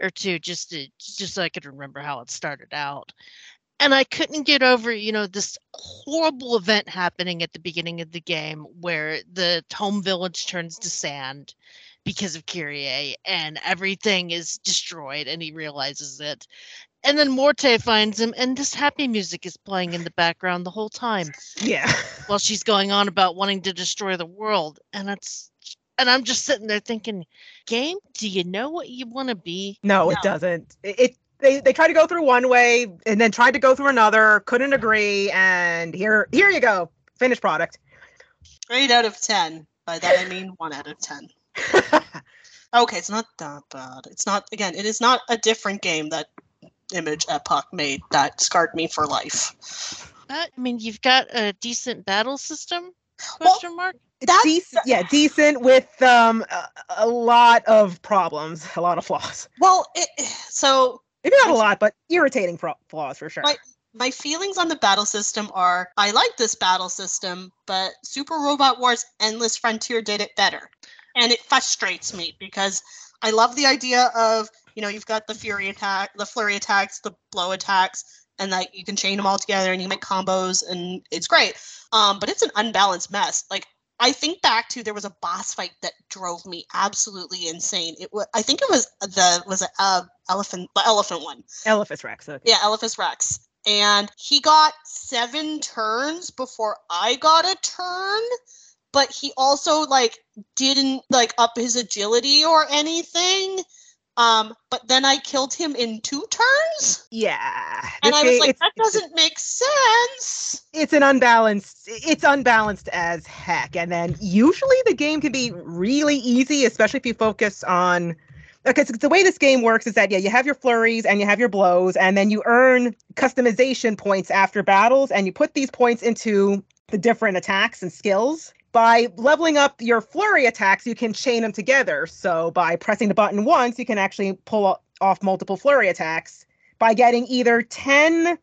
or two, just to just so I could remember how it started out, and I couldn't get over you know this horrible event happening at the beginning of the game where the home village turns to sand because of Kyrie and everything is destroyed and he realizes it. And then Morte finds him and this happy music is playing in the background the whole time
Yeah, [laughs]
while she's going on about wanting to destroy the world and it's and i'm just sitting there thinking game do you know what you want to be
no, it doesn't. It, it they they tried to go through one way and then tried to go through another. Couldn't agree, and here here you go, finished product.
Eight out of ten. By that I mean one out of ten. [laughs] Okay, it's not that bad. It's not again. It is not a different game that Image Epoch made that scarred me for life.
Uh, i mean you've got a decent battle system
Well,
question mark
That's-
decent, yeah, decent with um a, a lot of problems, a lot of flaws.
Well, it, so
Maybe not a lot, but irritating flaw- flaws for sure.
Like- my feelings on the battle system are I like this battle system, but Super Robot Wars Endless Frontier did it better. And it frustrates me because I love the idea of, you know, you've got the fury attack, the flurry attacks, the blow attacks, and that you can chain them all together and you make combos and it's great. Um, but it's an unbalanced mess. Like I think back to there was a boss fight that drove me absolutely insane. It was I think it was the was it uh elephant the elephant one.
Elephas Rex. Okay.
Yeah, Elephas Rex. and he got seven turns before I got a turn. But he also like didn't like up his agility or anything. Um, but then I killed him in two turns,
Yeah.
and I was like, that doesn't make sense.
it's an unbalanced it's unbalanced as heck and then usually the game can be really easy especially if you focus on because the way this game works is that yeah you have your flurries and you have your blows and then you earn customization points after battles and you put these points into the different attacks and skills by leveling up your flurry attacks you can chain them together so by pressing the button once you can actually pull off multiple flurry attacks by getting either 10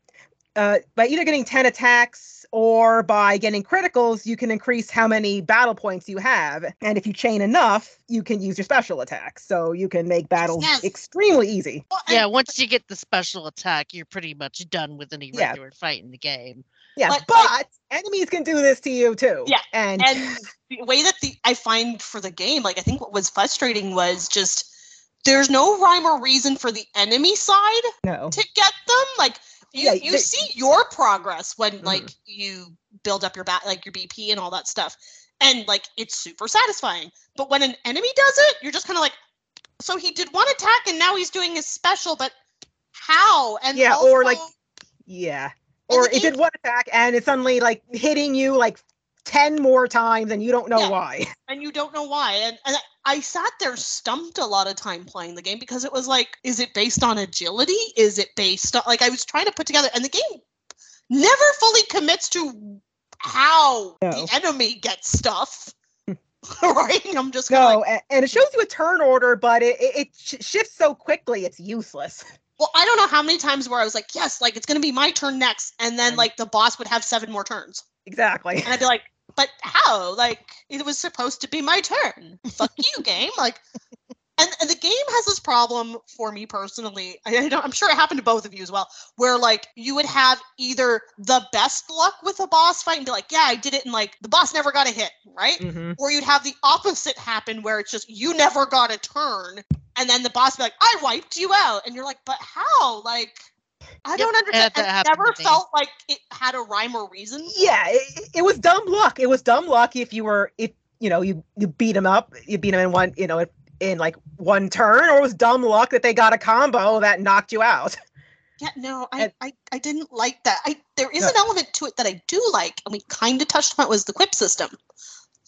uh, by either getting 10 attacks or by getting criticals, you can increase how many battle points you have. And if you chain enough, you can use your special attacks. So you can make battles
Yes.
extremely easy.
Well,
Yeah, once you get the special attack, you're pretty much done with any
Yeah.
regular fight in the game.
Yeah,
But,
but,
like-
enemies can do this to you too.
Yeah,
And,
and the way that the I find for the game, like I think what was frustrating was just there's no rhyme or reason for the enemy side
no.
to get them. Like you,
Yeah,
you
they-
see your progress when
Mhm.
like you build up your bat like your BP and all that stuff. And like it's super satisfying. But when an enemy does it, you're just kind of like, so he did one attack and now he's doing his special, but how? And
Yeah, or, like, Yeah. Or it did one attack and it's suddenly like hitting you like 10 more times and you don't know
Yeah.
why. [laughs]
and you don't know why. And, and I sat there stumped a lot of time playing the game because it was like, is it based on agility? Is it based on like I was trying to put together, and the game never fully commits to how
No.
the enemy gets stuff. [laughs] right? I'm just
No,
like,
and it shows you a turn order, but it, it, it shifts so quickly, it's useless.
Well, I don't know how many times where I was like, yes, like it's gonna be my turn next, and then
Mm.
like the boss would have seven more turns,
Exactly.
and I'd be like, but how? Like it was supposed to be my turn. Fuck you, [laughs] game. Like, and, and the game has this problem for me personally. I, I'm sure it happened to both of you as well, where like you would have either the best luck with a boss fight and be like, yeah, I did it, and like the boss never got a hit, right?
hmm
Or you'd have the opposite happen where it's just you never got a turn, and then the boss be like, I wiped you out, and you're like, but how? Like, I
Yep,
don't understand.
had that
It
happen
never felt like it had a rhyme or reason.
Yeah, it, it was dumb luck. It was dumb luck if you were if you know you you beat him up, you beat him in one you know in like one turn, or it was dumb luck that they got a combo that knocked you out. [laughs]
Yeah, no, I,
And-
I, I didn't like that. I there is
No.
an element to it that I do like, and we kind of touched on it was the quip system.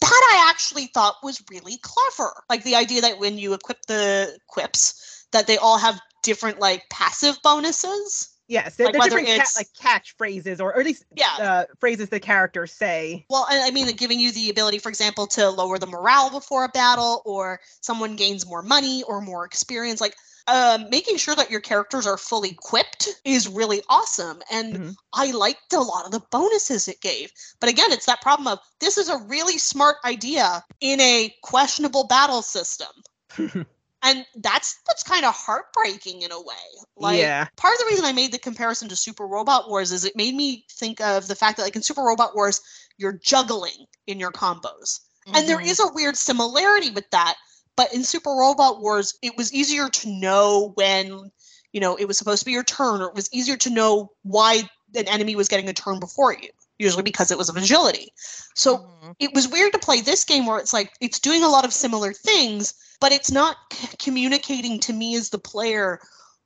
That I actually thought was really clever. Like the idea that when you equip the quips, that they all have different like passive bonuses.
Yes, they're,
Like
they're different ca- like catch phrases, or, or at least
Yeah.
uh, phrases the characters say.
Well, I I mean, giving you the ability, for example, to lower the morale before a battle, or someone gains more money or more experience. Like, um, making sure that your characters are fully equipped is really awesome. And
Mhm.
I liked a lot of the bonuses it gave. But again, it's that problem of this is a really smart idea in a questionable battle system. [laughs] and that's what's kind of heartbreaking in a way. Like,
yeah,
part of the reason I made the comparison to Super Robot Wars is it made me think of the fact that, like, in Super Robot Wars, you're juggling in your combos. And there
Mhm.
is a weird similarity with that. But in Super Robot Wars, it was easier to know when, you know, it was supposed to be your turn, or it was easier to know why an enemy was getting a turn before you, usually because it was of agility. So
Mhm.
it was weird to play this game where it's like it's doing a lot of similar things, but it's not c- communicating to me as the player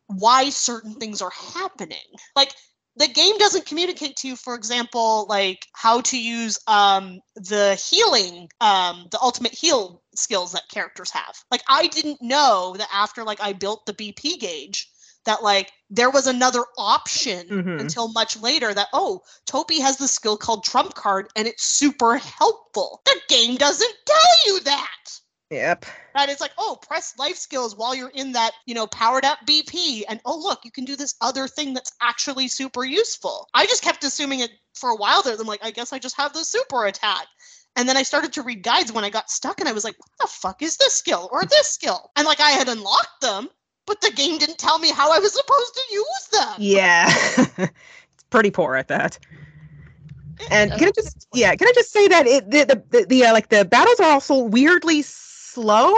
why certain things are happening. Like the game doesn't communicate to you, for example, like how to use um the healing, um, the ultimate heal skills that characters have. Like I didn't know that after like I built the BP gauge that like there was another option
Mhm.
until much later that oh Taupy has the skill called trump card and it's super helpful. The game doesn't tell you that.
Yep.
That it's like, oh, press life skills while you're in that, you know, powered up BP. And oh, look, you can do this other thing that's actually super useful. I just kept assuming it for a while there. I'm like, I guess I just have the super attack. And then I started to read guides when I got stuck and I was like, what the fuck is this skill or this skill? And like I had unlocked them, but the game didn't tell me how I was supposed to use them.
Yeah, [laughs] it's pretty poor at that. And can I just yeah, can I just say that it the the, the, the uh, like the battles are also weirdly slow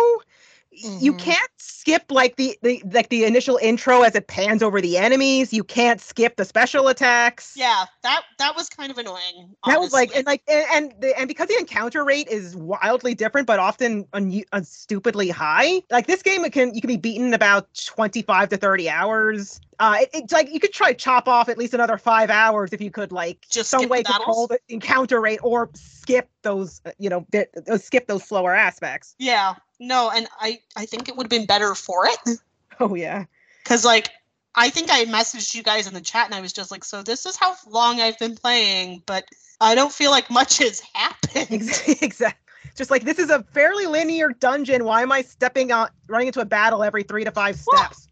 you
Mhm.
can't skip like the, the like the initial intro as it pans over the enemies. You can't skip the special attacks.
Yeah, that that was kind of annoying.
That was like and like and and, the, and because the encounter rate is wildly different, but often un, un, stupidly high. Like this game, it can you can be beaten in about twenty five to thirty hours. Uh, it, it's like you could try to chop off at least another five hours if you could like
Just
some way control the encounter rate or skip those uh, you know bit, uh, skip those slower aspects.
yeah, no, and I I think it would have been better for it [laughs]
Oh yeah.
because like I think I messaged you guys in the chat and I was just like, so this is how long I've been playing, but I don't feel like much has happened. [laughs]
exactly. Just like this is a fairly linear dungeon. Why am I stepping on running into a battle every three to five steps?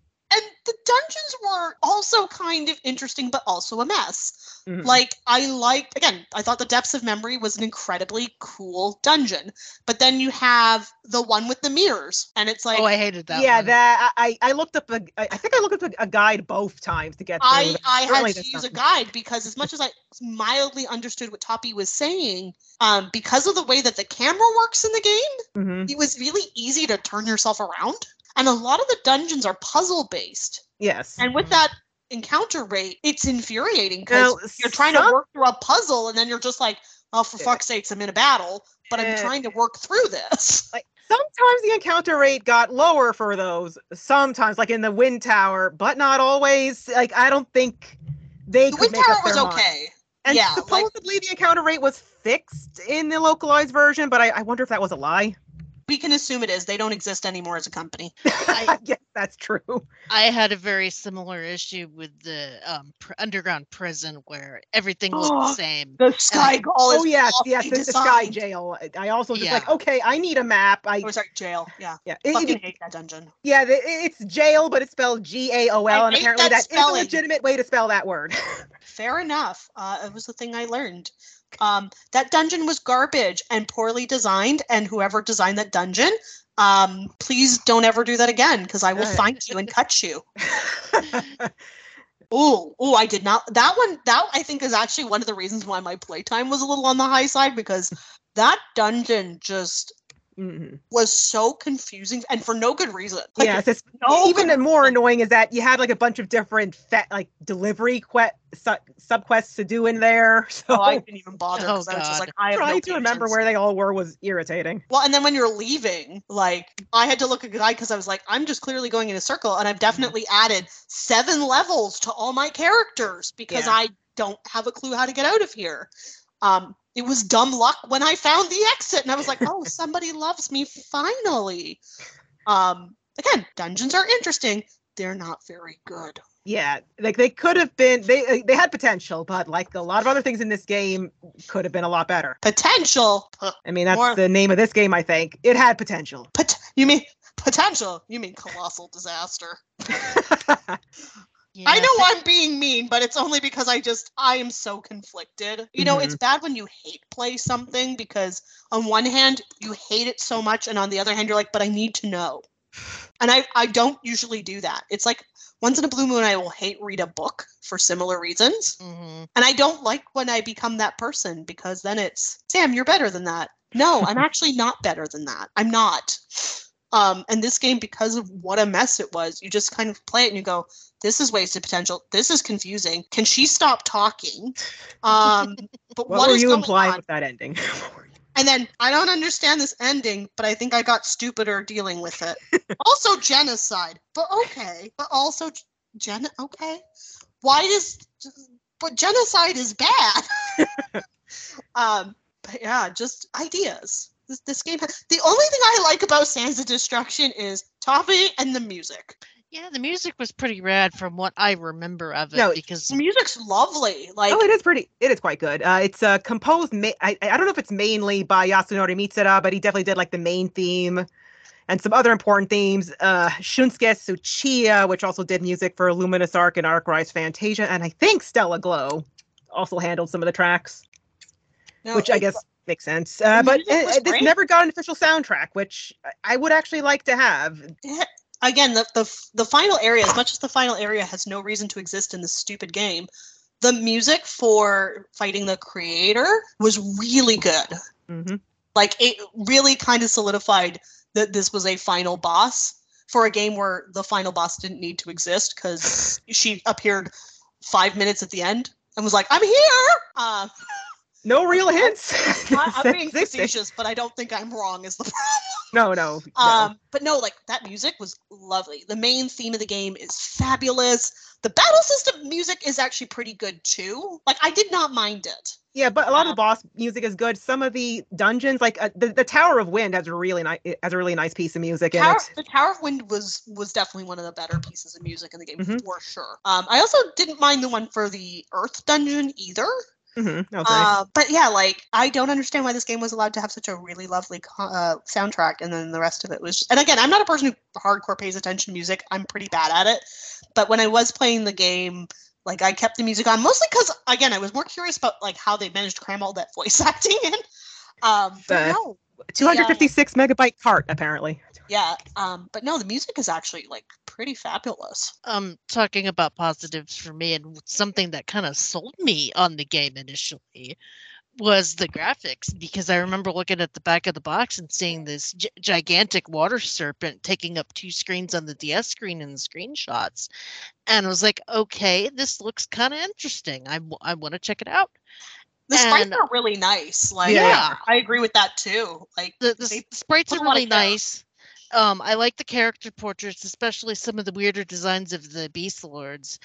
And the dungeons were also kind of interesting, but also a mess.
Mhm.
Like I liked again, I thought the Depths of Memory was an incredibly cool dungeon, but then you have the one with the mirrors, and it's like
oh, I hated that.
yeah,
one.
that I I I looked up a I I think I looked up a, a guide both times to get through.
I,
it.
I
Certainly
had to
this
use a guide because as much as I mildly understood what Taupy was saying, um, because of the way that the camera works in the game,
Mhm.
it was really easy to turn yourself around. And a lot of the dungeons are puzzle based.
Yes.
And with that encounter rate, it's infuriating because you're trying
some-
to work through a puzzle and then you're just like, oh, for fuck's sakes, I'm in a battle, but I'm trying to work through this. [laughs]
like sometimes the encounter rate got lower for those sometimes like in the wind tower but not always like i don't think they
The Wind Tower was
mind.
okay.
and
yeah, like-
supposedly the encounter rate was fixed in the localized version but i, I wonder if that was a lie
We can assume it is. They don't exist anymore as a company. [laughs]
I guess that's true
I had a very similar issue with the um, pr- underground prison where everything looked
Oh,
the [gasps] same.
The Sky Gull
oh yes yes
awfully
the, the sky jail i also just like okay i need a map i
Oh, sorry, jail. Yeah.
yeah it-
Fucking
it-
hate that dungeon.
yeah the, it's jail but it's spelled G
A
O
L, and
apparently
that
that is a legitimate way to spell that word [laughs]
Fair enough. Uh, it was the thing I learned. [laughs] Um, that dungeon was garbage and poorly designed, and whoever designed that dungeon, um, please don't ever do that again because I will
Uh,
find you and cut you. [laughs] Oh, oh, I did not. That one, that I think is actually one of the reasons why my playtime was a little on the high side because that dungeon just
Mhm.
was so confusing and for no good reason. Like,
yes, it's
no
even
good
more annoying is that you had like a bunch of different fe- like delivery que- su- sub quests to do in there. [laughs] So
Oh, I didn't even bother
Oh,
because I was just
God.
like, I have
trying
no
to remember where they all were was irritating.
Well, and then when you're leaving, like I had to look at a guide because I was like, I'm just clearly going in a circle, and I've
Mm-hmm.
definitely added seven levels to all my characters because
Yeah.
I don't have a clue how to get out of here. Um, it was dumb luck when I found the exit, and I was like, oh, [laughs] somebody loves me finally. Um, again, dungeons are interesting. They're not very good.
Yeah, like they could have been they uh, they had potential, but like a lot of other things in this game could have been a lot better.
Potential.
I mean, that's
More-
the name of this game. I think it had potential.
Pot- you mean potential? You mean colossal disaster? [laughs] [laughs]
Yeah,
I know I'm being mean, but it's only because I just I am so conflicted. You know, it's bad when you hate play something because on one hand you hate it so much, and on the other hand you're like, but I need to know. And I I don't usually do that. It's like once in a blue moon I will hate read a book for similar reasons,
mhm.
and I don't like when I become that person because then it's Sam, you're better than that. No, I'm [laughs] actually not better than that. I'm not. Um, and this game, because of what a mess it was, you just kind of play it and you go, "This is wasted potential. This is confusing. Can she stop talking?" Um, [laughs] but
what,
what
were you
going
implying
on?
with that ending? [laughs]
And then I don't understand this ending, but I think I got stupider dealing with it. also genocide, but okay. But also gen. Okay, why does? But genocide is bad. [laughs] um, but yeah, just ideas. This, this game. Has, the only thing I like about Sands of Destruction is Taupy and the music.
Yeah, the music was pretty rad from what I remember of it
No,
because
The music's lovely. Like
oh, it is pretty. It is quite good. Uh, it's uh, composed. Ma- I I don't know if it's mainly by Yasunori Mitsuda, but he definitely did like the main theme and some other important themes. Uh, Shunsuke Tsuchiya, which also did music for Luminous Arc and Arc Rise Fantasia, and I think Stella Glow also handled some of the tracks,
no,
which I guess makes sense. Uh, but
music was
uh, this never got an official soundtrack, which I- I would actually like to have.
Again the, the the final area as much as the final area has no reason to exist in this stupid game the music for fighting the creator was really good
hmm
like it really kind of solidified that this was a final boss for a game where the final boss didn't need to exist because [laughs] she appeared five minutes at the end and was like, "I'm here." Uh,
No real hints.
I, I'm [laughs] being facetious, but I don't think I'm wrong. Is the [laughs] problem?
No, no. no.
Um, but no, like that music was lovely. The main theme of the game is fabulous. The battle system music is actually pretty good too. Like I did not mind it.
yeah, but a lot of
um,
the boss music is good. Some of the dungeons, like uh, the, the Tower of Wind, has a really nice has a really nice piece of music in it.
the Tower of Wind was was definitely one of the better pieces of music in the game
Mhm.
for sure. Um, I also didn't mind the one for the Earth dungeon either.
Hmm was nice.
Uh, but yeah, like I don't understand why this game was allowed to have such a really lovely uh, soundtrack, and then the rest of it was. And again, I'm not a person who hardcore pays attention to music. I'm pretty bad at it. But when I was playing the game, like I kept the music on mostly because again, I was more curious about like how they managed to cram all that voice [laughs] acting in. Um, but no,
256 megabyte cart, apparently.
yeah. Um, but no, the music is actually like pretty fabulous.
um talking about positives for me and something that kind of sold me on the game initially was the graphics because I remember looking at the back of the box and seeing this gi- gigantic water serpent taking up two screens on the DS screen in the screenshots and I was like okay this looks kind of interesting I, w- I want to check it out
The sprites
And-
are really nice. Like,
Yeah.
I agree with that too. Like,
the, the,
they
sprites are
a lot of
really nice. Um, I like the character portraits, especially some of the weirder designs of the Beast Lords.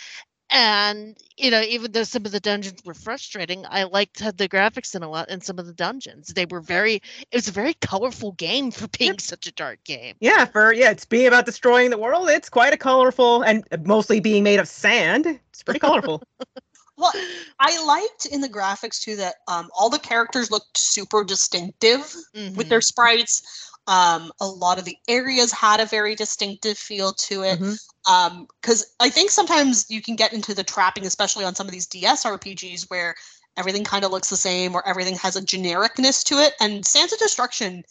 And you know, even though some of the dungeons were frustrating, I liked the graphics in a lot in some of the dungeons. They were very. It was a very colorful game for being such a dark game.
Yeah, for yeah, it's being about destroying the world. It's quite a colorful and mostly being made of sand. It's pretty colorful. [laughs]
Well, I liked in the graphics too that um, all the characters looked super distinctive with
Mhm.
their sprites. Um, a lot of the areas had a very distinctive feel to it.
Mhm.
Um, because I think sometimes you can get into the trapping, especially on some of these DS RPGs, where everything kind of looks the same or everything has a genericness to it. And Sands of Destruction,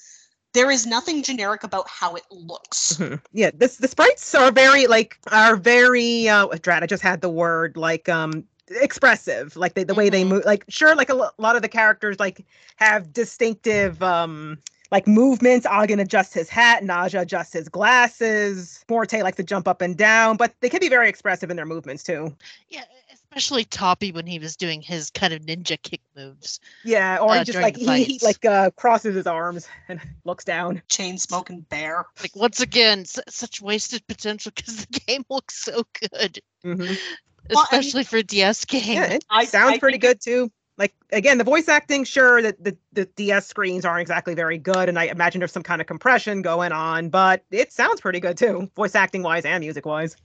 there is nothing generic about how it looks.
Mhm. Yeah, this the sprites are very like are very uh Drat, I just had the word like um expressive like the, the way they
Mhm.
move like sure like a lot of the characters like have distinctive um like movements Ogden adjusts his hat Naja adjusts his glasses Morte likes to jump up and down but they can be very expressive in their movements too
Yeah, especially Taupy when he was doing his kind of ninja kick moves.
yeah or
Uh,
he just like he, he like uh crosses his arms and [laughs] looks down
Chain smoking bear.
Like once again, s- such wasted potential because the [laughs] game looks so good,
Mhm.
Well, and-
especially for DS game.
yeah it
I-
sounds
I
pretty good too like again the voice acting sure that the, the ds screens aren't exactly very good and i imagine there's some kind of compression going on but it sounds pretty good too voice acting wise and music wise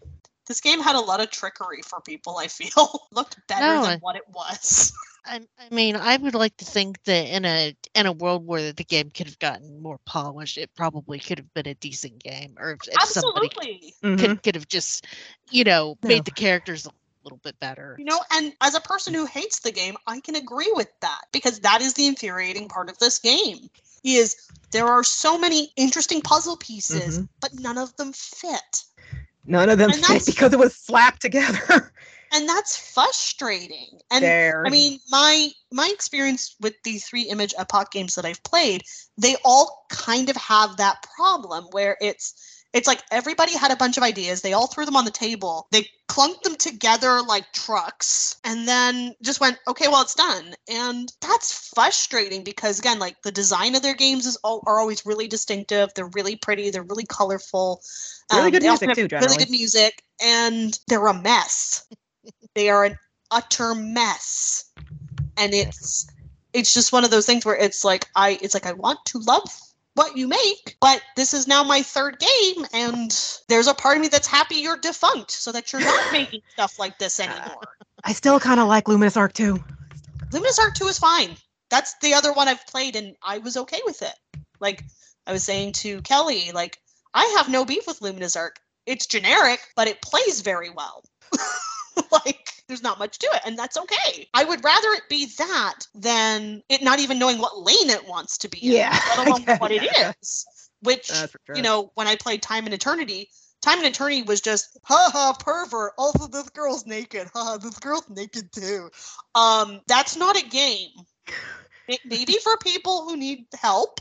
This game had a lot of trickery for people, I feel. [laughs] Looked better
No,
than what it was. [laughs]
I, I mean, I would like to think that in a in a world where the game could have gotten more polished, it probably could have been a decent game. Or if, if somebody
Absolutely.
Mhm.
could could have just, you know,
No.
made the characters a little bit better.
You know, and as a person who hates the game, I can agree with that because that is the infuriating part of this game. Is there are so many interesting puzzle pieces,
Mhm.
but none of them fit.
none of them
And
fit because it was slapped together [laughs]
And that's frustrating. And
there
I mean, my my experience with the three image epoch games that I've played, they all kind of have that problem where it's it's like everybody had a bunch of ideas, they all threw them on the table, they clunked them together like trucks, and then just went, okay, well, it's done. And that's frustrating because again, like the design of their games is all, are always really distinctive. They're really pretty, they're really colorful.
Really
um, good
music, too,
Really good music, and they're a mess. [laughs] they are an utter mess and it's it's just one of those things where it's like i it's like i want to love what you make but this is now my third game and there's a part of me that's happy you're defunct so that you're not [laughs] making stuff like this anymore.
I still kind of like luminous arc 2
luminous arc 2 is fine. That's the other one i've played and i was okay with it. Like i was saying to kelly like i have no beef with luminous arc. It's generic but it plays very well. [laughs] Like there's not much to it and that's okay i would rather it be that than it not even knowing what lane it wants to be in,
Yeah,
let [laughs] alone
yeah,
what it is. which
That's for sure.
you know when i played time and eternity time and eternity was just ha ha pervert also this girl's naked ha ha, this girl's naked too um that's not a game [laughs] May- maybe for people who need help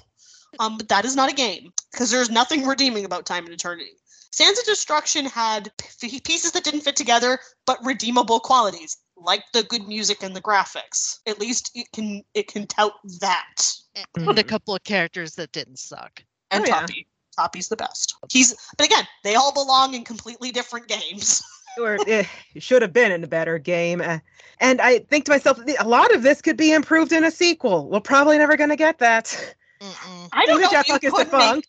Um, but that is not a game because there's nothing redeeming about Time and Eternity. Sands of Destruction had pieces that didn't fit together, but redeemable qualities, like the good music and the graphics. At least it can it can tout that.
and a couple of characters that didn't suck.
And
Oh, yeah.
Taupy, Taupy's the best. He's, but again, they all belong in completely different games. [laughs]
or eh, it should have been in a better game. Uh, and I think to myself, a lot of this could be improved in a sequel. We're probably never going to get that.
Mm-mm.
I don't know.
Image
if you
Jetpack is
could make-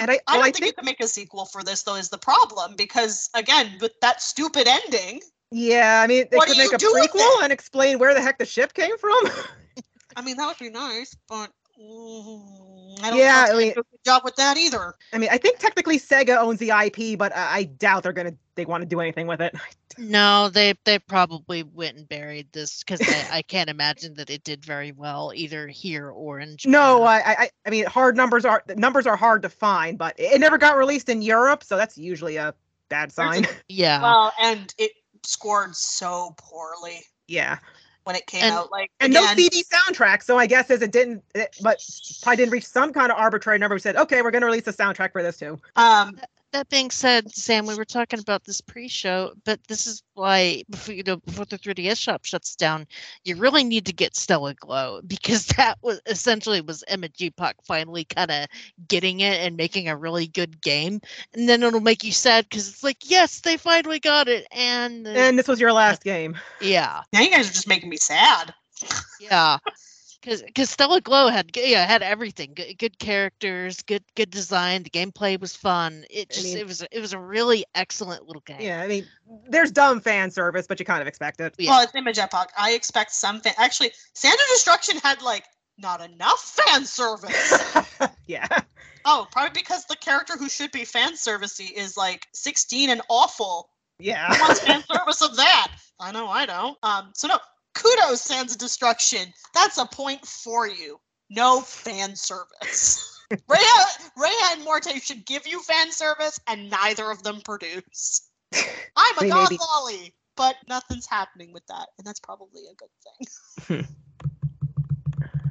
and I,
I don't
I
think,
think,
you can make a sequel for this though. Is the problem because again with that stupid ending?
yeah, I mean, they could make a
do
prequel and explain where the heck the ship came from.
I mean that would be nice, but Mm, I don't
Yeah,
know if
I mean-
do a good job with that either.
I mean, I think technically Sega owns the IP, but I, I doubt they're gonna they want to do anything with it. [laughs]
No, they they probably went and buried this because I, I can't imagine that it did very well either here or in Japan.
No, I, I, I mean, hard numbers are numbers are hard to find, but it never got released in Europe, so that's usually a bad sign. [laughs]
yeah,
Well, and it scored so poorly
yeah,
when it came
And-
out. Like
and no CD soundtrack, so I guess as it didn't, it, but probably didn't reach some kind of arbitrary number. We said, okay, we're gonna release a soundtrack for this too.
Um,
that being said, Sam, we were talking about this pre-show, but this is why before you know before the 3DS shop shuts down, you really need to get Stella Glow [laughs] because that was essentially was Image Epoch finally kind of getting it and making a really good game, and then it'll make you sad because it's like yes, they finally got it, and,
And this was your last game.
yeah,
now you guys are just making me sad.
yeah. Because because Stella Glow had yeah had everything good, good characters good good design the gameplay was fun it
I
just
mean-
it was it was a really excellent little game
Yeah, I mean, there's dumb fan service, but you kind of expect it.
Yeah.
Well, it's Image Epoch. I expect some fan. Actually, Sand of Destruction had like not enough fan service. [laughs]
yeah.
oh, probably because the character who should be fan servicey is like 16 and awful.
Yeah.
Who wants fan [laughs] service of that? I know I don't. Um, so no, kudos, Sands of Destruction. That's a point for you. No fan service. [laughs] Rhea, Rhea and Morte should give you fan service, and neither of them produce. I'm a
They
god lolly, but nothing's happening with that, and that's probably a good thing. [laughs]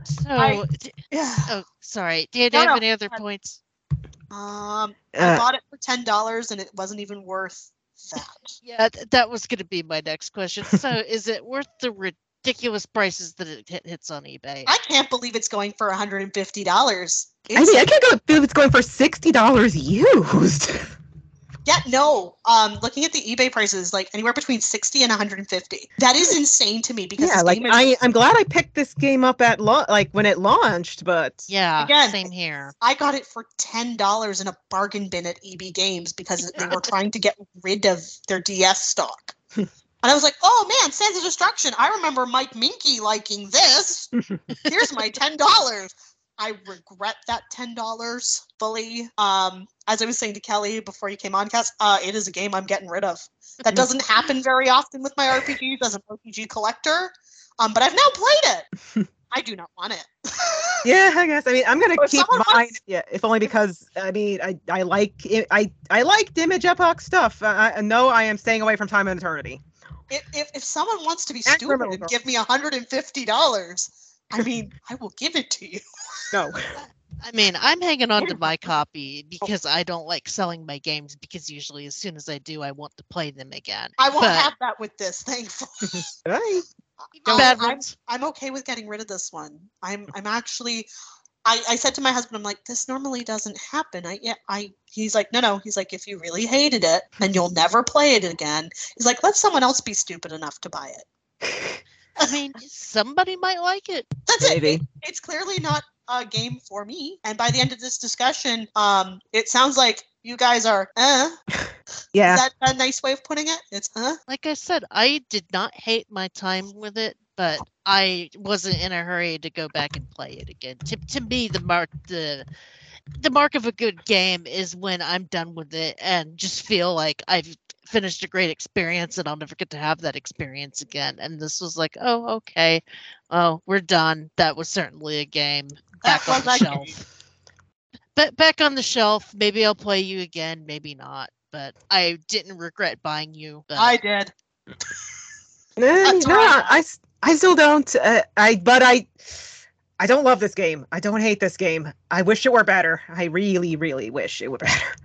so
I-
d-
Yeah. [sighs]
oh sorry do you
No,
have
no,
any other
go ahead.
points
Um, I
Uh,
bought it for ten dollars, and it wasn't even worth that.
yeah th- that was going to be my next question so [laughs] is it worth the ridiculous prices that it hit, hits on ebay
I can't believe it's going for one hundred and fifty dollars.
I mean, I can't go believe it's going for sixty dollars used. [laughs]
Yeah, no. Um, looking at the eBay prices, like anywhere between sixty and one hundred and fifty. That is insane to me because
yeah, like
is,
I, I'm glad I picked this game up at launch, like when it launched, but
yeah
Again,
same here
I got it for ten dollars in a bargain bin at EB Games because [laughs] they were trying to get rid of their DS stock. [laughs] And I was like, "Oh man, Sands of Destruction! I remember Mike Moehnke liking this. [laughs] Here's my ten dollars." I regret that ten dollars fully. Um, as I was saying to Kelly before you came on, Cass, uh, it is a game I'm getting rid of. That doesn't [laughs] happen very often with my RPGs as an RPG collector. Um, but I've now played it. [laughs] I do not want it. [laughs]
yeah, I guess. I mean, I'm gonna
If
keep mine.
wants-
Yeah, if only because I mean, I I like it, I I liked Image Epoch stuff. Uh, I no, I am staying away from Time and Eternity.
if, if, if someone wants to be
And
stupid and give me $150, I mean, I will give it to you.
No. [laughs]
I mean, I'm hanging on to my copy because I don't like selling my games because usually as soon as I do, I want to play them again.
I won't
But-
have that with this, thankfully. [laughs]
Right.
Bad
I'm. I'm okay with getting rid of this one. I'm I'm actually I, I said to my husband, I'm like, this normally doesn't happen. I yeah, I he's like, no, no. He's like, if you really hated it and you'll never play it again, he's like, let someone else be stupid enough to buy it. [laughs]
I mean, somebody might like it.
That's it.
Maybe.
it. It's clearly not a game for me. And by the end of this discussion, um, it sounds like you guys are, uh. [laughs]
Yeah.
Is that a nice way of putting it? It's, uh.
Like I said, I did not hate my time with it, but I wasn't in a hurry to go back and play it again. To, to me, the mark the the mark of a good game is when I'm done with it and just feel like I've finished a great experience and I'll never get to have that experience again. And this was like, oh, okay. Oh, we're done. That was certainly a game. Back on [laughs] the shelf.
game.
But back on the shelf. Maybe I'll play you again, maybe not. But I didn't regret buying you. But
I did. That's [laughs]
no,
I,
I, s- I still don't. Uh, I but I I don't love this game. I don't hate this game. I wish it were better. I really, really wish it were better.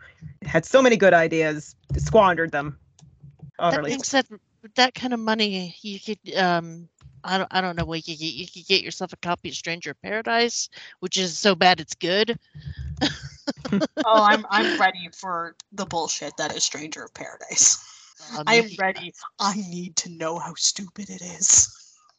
It had so many good ideas, squandered them.
That
Utterly.
being said, with that kind of money, you could um, I don't I don't know what you could get. You could get yourself a copy of Stranger of Paradise, which is so bad it's good. [laughs]
Oh, I'm I'm ready for the bullshit that is Stranger of Paradise.
Um,
I am
could-
ready. I need to know how stupid it is.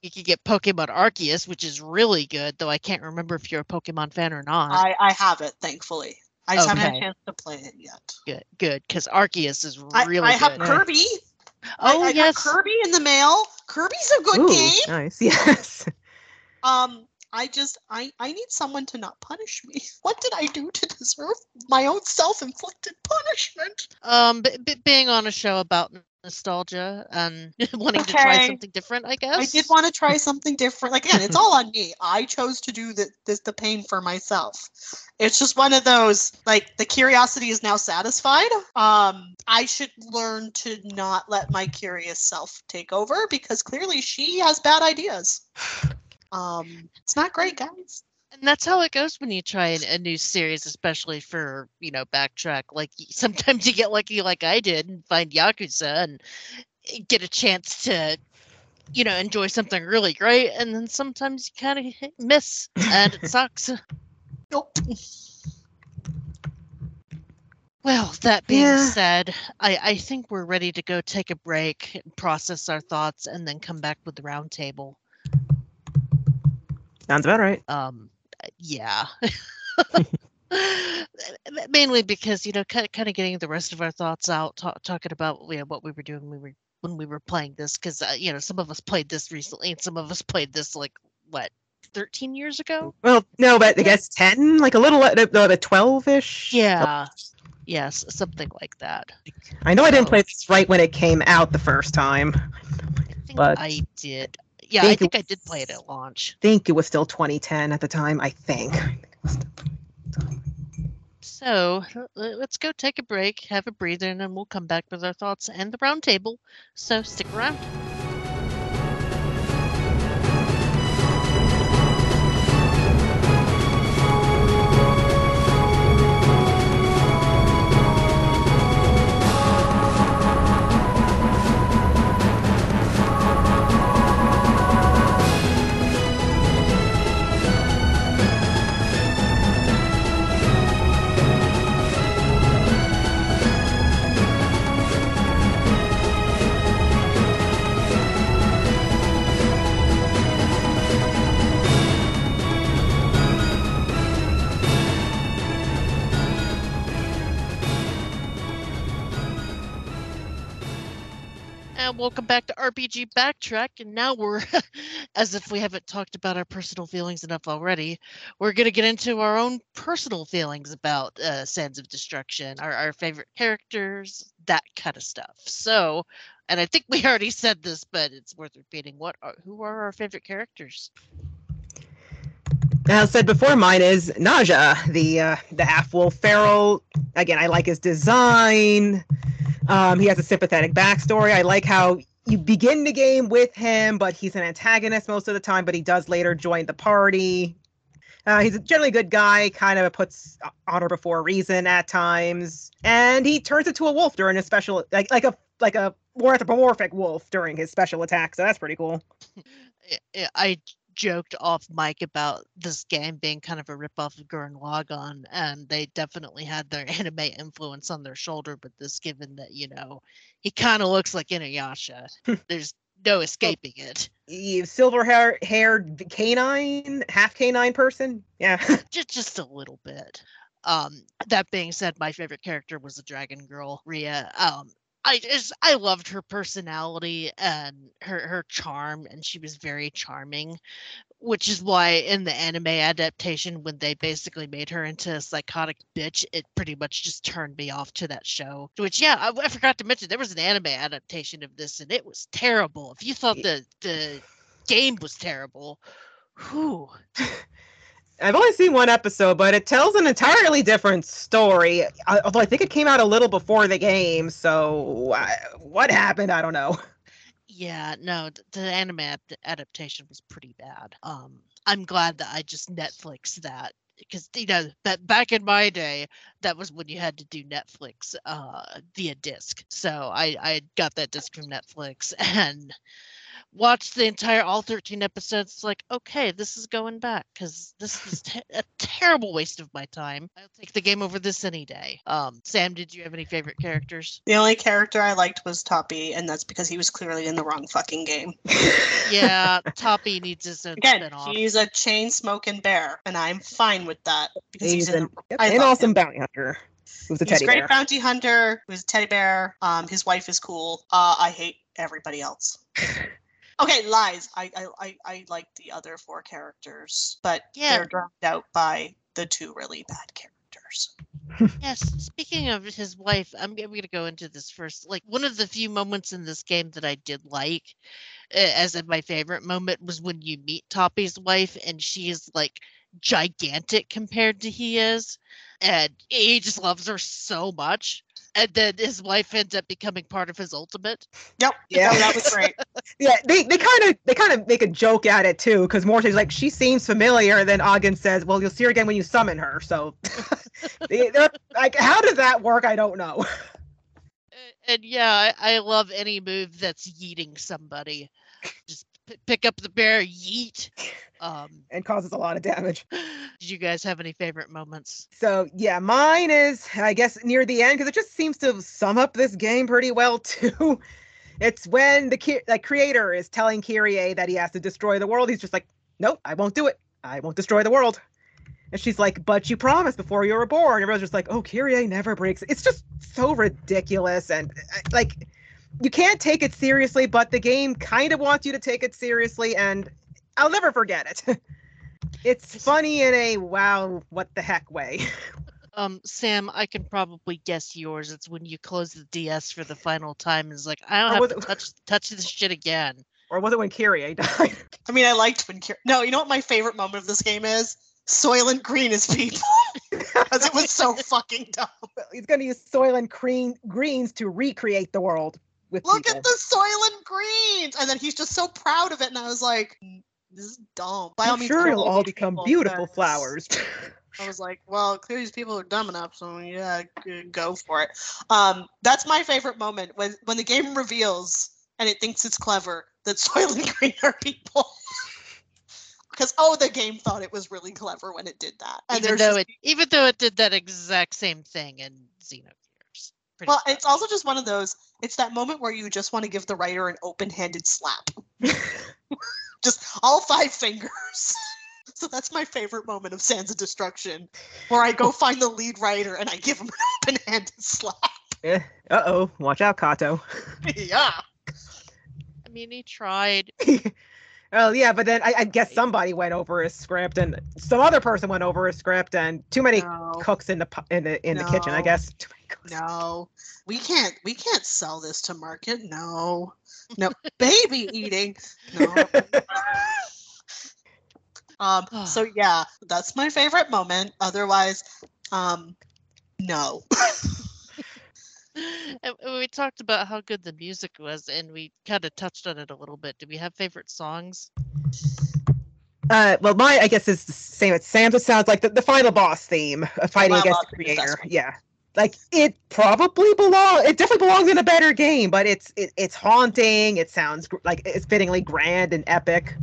You could get Pokemon Arceus, which is really good, though I can't remember if you're a Pokemon fan or not.
I I have it, thankfully. I just haven't had a chance to play it yet.
good, good, because Arceus is
I,
really
I have
good.
Kirby.
oh
I, I
yes,
got Kirby in the mail. Kirby's a good
Ooh,
game.
nice. [laughs] Yes.
Um, I just I I need someone to not punish me. [laughs] What did I do to deserve my own self-inflicted punishment?
um, b- b- being on a show about nostalgia and [laughs] wanting to try something different, I guess.
I did want to try something different. Like again, it's [laughs] all on me. I chose to do the, this the pain for myself. It's just one of those like the curiosity is now satisfied. Um, I should learn to not let my curious self take over because clearly she has bad ideas. Um, it's not great, guys.
And that's how it goes when you try a new series, especially for you know backtrack. Like [laughs] sometimes you get lucky, like I did, and find Yakuza and eh, get a chance to, you know, enjoy something really great, and then sometimes you kind of miss, and it sucks. [laughs]
Nope.
Well, that being
Yeah.
said, I, I think we're ready to go take a break, process our thoughts, and then come back with the roundtable.
Sounds about right.
um yeah. [laughs] [laughs] Mainly because you know kind of, kind of getting the rest of our thoughts out ta- talking about you know, what we were doing when we were when we were playing this because uh, you know some of us played this recently and some of us played this like what 13 years ago?
Well, no, but I guess 10, like a little, uh, the 12 ish.
yeah. Yes something like that.
I know I didn't play this right when it came out the first time.
i think
But
i did yeah i
think it
i did play it at launch
I think it was still 2010 at the time. I think.
So let's go take a break, have a breather, and then we'll come back with our thoughts and the roundtable. So stick around. And welcome back to RPG Backtrack. And now we're, [laughs] as if we haven't talked about our personal feelings enough already, we're going to get into our own personal feelings about uh, Sands of Destruction, our, our favorite characters, that kind of stuff. So, and I think we [laughs] already said this, but it's worth repeating. What are, who are our favorite characters?
Now, said before, mine is Naja, the uh, the half wolf feral. Again, I like his design. Um, he has a sympathetic backstory. I like how you begin the game with him, but he's an antagonist most of the time. But he does later join the party. Uh, he's a generally good guy. Kind of puts honor before reason at times, and he turns into a wolf during a special, like like a like a more anthropomorphic wolf during his special attack. So that's pretty cool. [laughs]
I joked off mic about this game being kind of a ripoff of Gurren Lagann, and they definitely had their [laughs] anime influence on their shoulder. But this, given that you know, he kind of looks like Inuyasha, [laughs] there's no escaping it.
You silver hair haired canine, half canine person. Yeah. [laughs]
Just just a little bit. Um, that being said, my favorite character was the Dragon Girl, Rhea. Um, I just I loved her personality and her her charm, and she was very charming. Which is why in the anime adaptation, when they basically made her into a psychotic bitch, it pretty much just turned me off to that show. Which, yeah, I, I forgot to mention there was an anime adaptation of this, and it was terrible. If you thought the the game was terrible, whew, [laughs]
I've only seen one episode, but it tells an entirely different story. uh, Although I think it came out a little before the game, so uh, what happened? I don't know. [laughs]
Yeah, no, the anime adapt- adaptation was pretty bad. Um, I'm glad that I just Netflix that because you know that back in my day, that was when you had to do Netflix uh via disc. So I I got that disc from Netflix [laughs] and watched the entire all 13 episodes. It's like okay, this is going back because this is [laughs] te- a terrible waste of my time. I'll take the game over this any day. Um, Sam, did you have any favorite characters?
The only character I liked was Taupy, and that's because he was clearly in the wrong fucking game.
Yeah, [laughs] Taupy needs his own
Again,
spin-off.
he's a chain smoking bear, and I'm fine with that because he's,
He's an,
the,
yep, an awesome
him.
bounty hunter. Who's a
He's a
teddy
great
bear.
bounty hunter. Who's a teddy bear. Um, his wife is cool. Uh, I hate everybody else. [laughs] Okay, lies. I I I, I like the other four characters, but
Yeah.
they're drowned out by the two really bad characters.
Yes, speaking of his wife, I'm, I'm going to go into this first. Like, one of the few moments in this game that I did like, uh, as in my favorite moment, was when you meet Taupy's wife and she is like gigantic compared to he is. And he just loves her so much. And then his wife ends up becoming part of his ultimate.
Yep.
Yeah. [laughs]
Yeah, that was great. [laughs]
Yeah, they they kind of they kind of make a joke at it too, because Morte's like, she seems familiar. And then Agan says, "Well, you'll see her again when you summon her." So, [laughs] like, how does that work? I don't know.
Uh, And yeah, I, I love any move that's yeeting somebody. Just p- pick up the bear, yeet. Um, [laughs]
and causes a lot of damage. [laughs]
did you guys have any favorite moments?
So yeah, mine is I guess near the end because it just seems to sum up this game pretty well [laughs] too. It's when the ki- like creator is telling Kyrie that he has to destroy the world. He's just like, nope, I won't do it. I won't destroy the world. And she's like, but you promised before you were born. Everyone's just like, oh, Kyrie never breaks. It's just so ridiculous and uh, like you can't take it seriously, but the game kind of wants you to take it seriously, and I'll never forget it. [laughs] it's funny in a wow, what the heck way. [laughs]
Um, Sam, I can probably guess yours. It's when you close the DS for the final time and it's like, I don't
Or
have to
it-
touch touch this shit again.
or was it when Kyrie died? [laughs]
I mean, I liked when Kier- no, you know what my favorite moment of this game is? Soylent Green is people because it was so fucking dumb.
He's going to use soil and green greens to recreate the world with
Look
people.
at the Soylent Greens, and then he's just so proud of it, and I was like, "Mm, this is dumb. By all
I'm
means,
sure it'll all become
people,
beautiful flowers. [laughs]
I was like, well, clearly these people are dumb enough, so yeah, g- go for it. Um, that's my favorite moment when when the game reveals and it thinks it's clever that [laughs] Soylent Green are people. [laughs] Because oh, the game thought it was really clever when it did that. And
even though
just-
it even though it did that exact same thing in Xenogears. Pretty
well,
much.
it's also just one of those. It's that moment where you just want to give the writer an open-handed slap. [laughs] just all five fingers. [laughs] so that's my favorite moment of Sands of Destruction, where I go [laughs] find the lead writer and I give him an open-handed slap.
uh oh, watch out, Kato.
yeah.
I mean, he tried.
Well, yeah, but then I, I guess somebody went over his script, and some other person went over his script, and too many
No.
cooks in the in the in the kitchen. I guess. Too many cooks.
No, we can't. We can't sell this to market. No, no, baby eating. No. [laughs] um. [sighs] So yeah, that's my favorite moment. Otherwise, um, no. [laughs]
And [laughs] and we talked about how good the music was, and we kind of touched on it a little bit. Do we have favorite songs?
Uh, well, my I guess is the same as Sam's. It sounds like the, the final boss theme of fighting
Final
against the
theme is the best
creator. Yeah, like it probably belong. It definitely belongs in a better game, but it's it, it's haunting. It sounds gr- like it's fittingly grand and epic.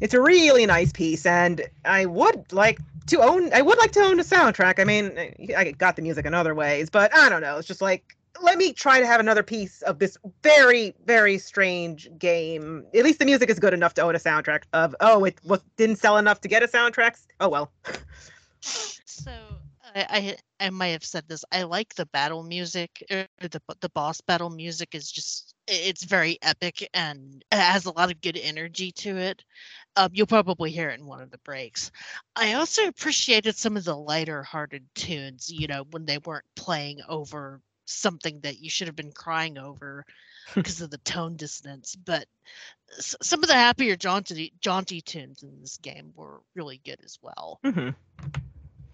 It's a really nice piece, and I would like to own. I would like to own the soundtrack. I mean, I- got the music in other ways, but I don't know. It's just like let me try to have another piece of this very very strange game at least the music is good enough to own a soundtrack of oh it was didn't sell enough to get a soundtrack oh well
So I, I I might have said this. I like the battle music. Or the the boss battle music is just it's very epic and it has a lot of good energy to it. Um, you'll probably hear it in one of the breaks. I also appreciated some of the lighter hearted tunes. You know when they weren't playing over something that you should have been crying over [laughs] because of the tone dissonance. But s- some of the happier jaunty jaunty tunes in this game were really good as well
Mhm.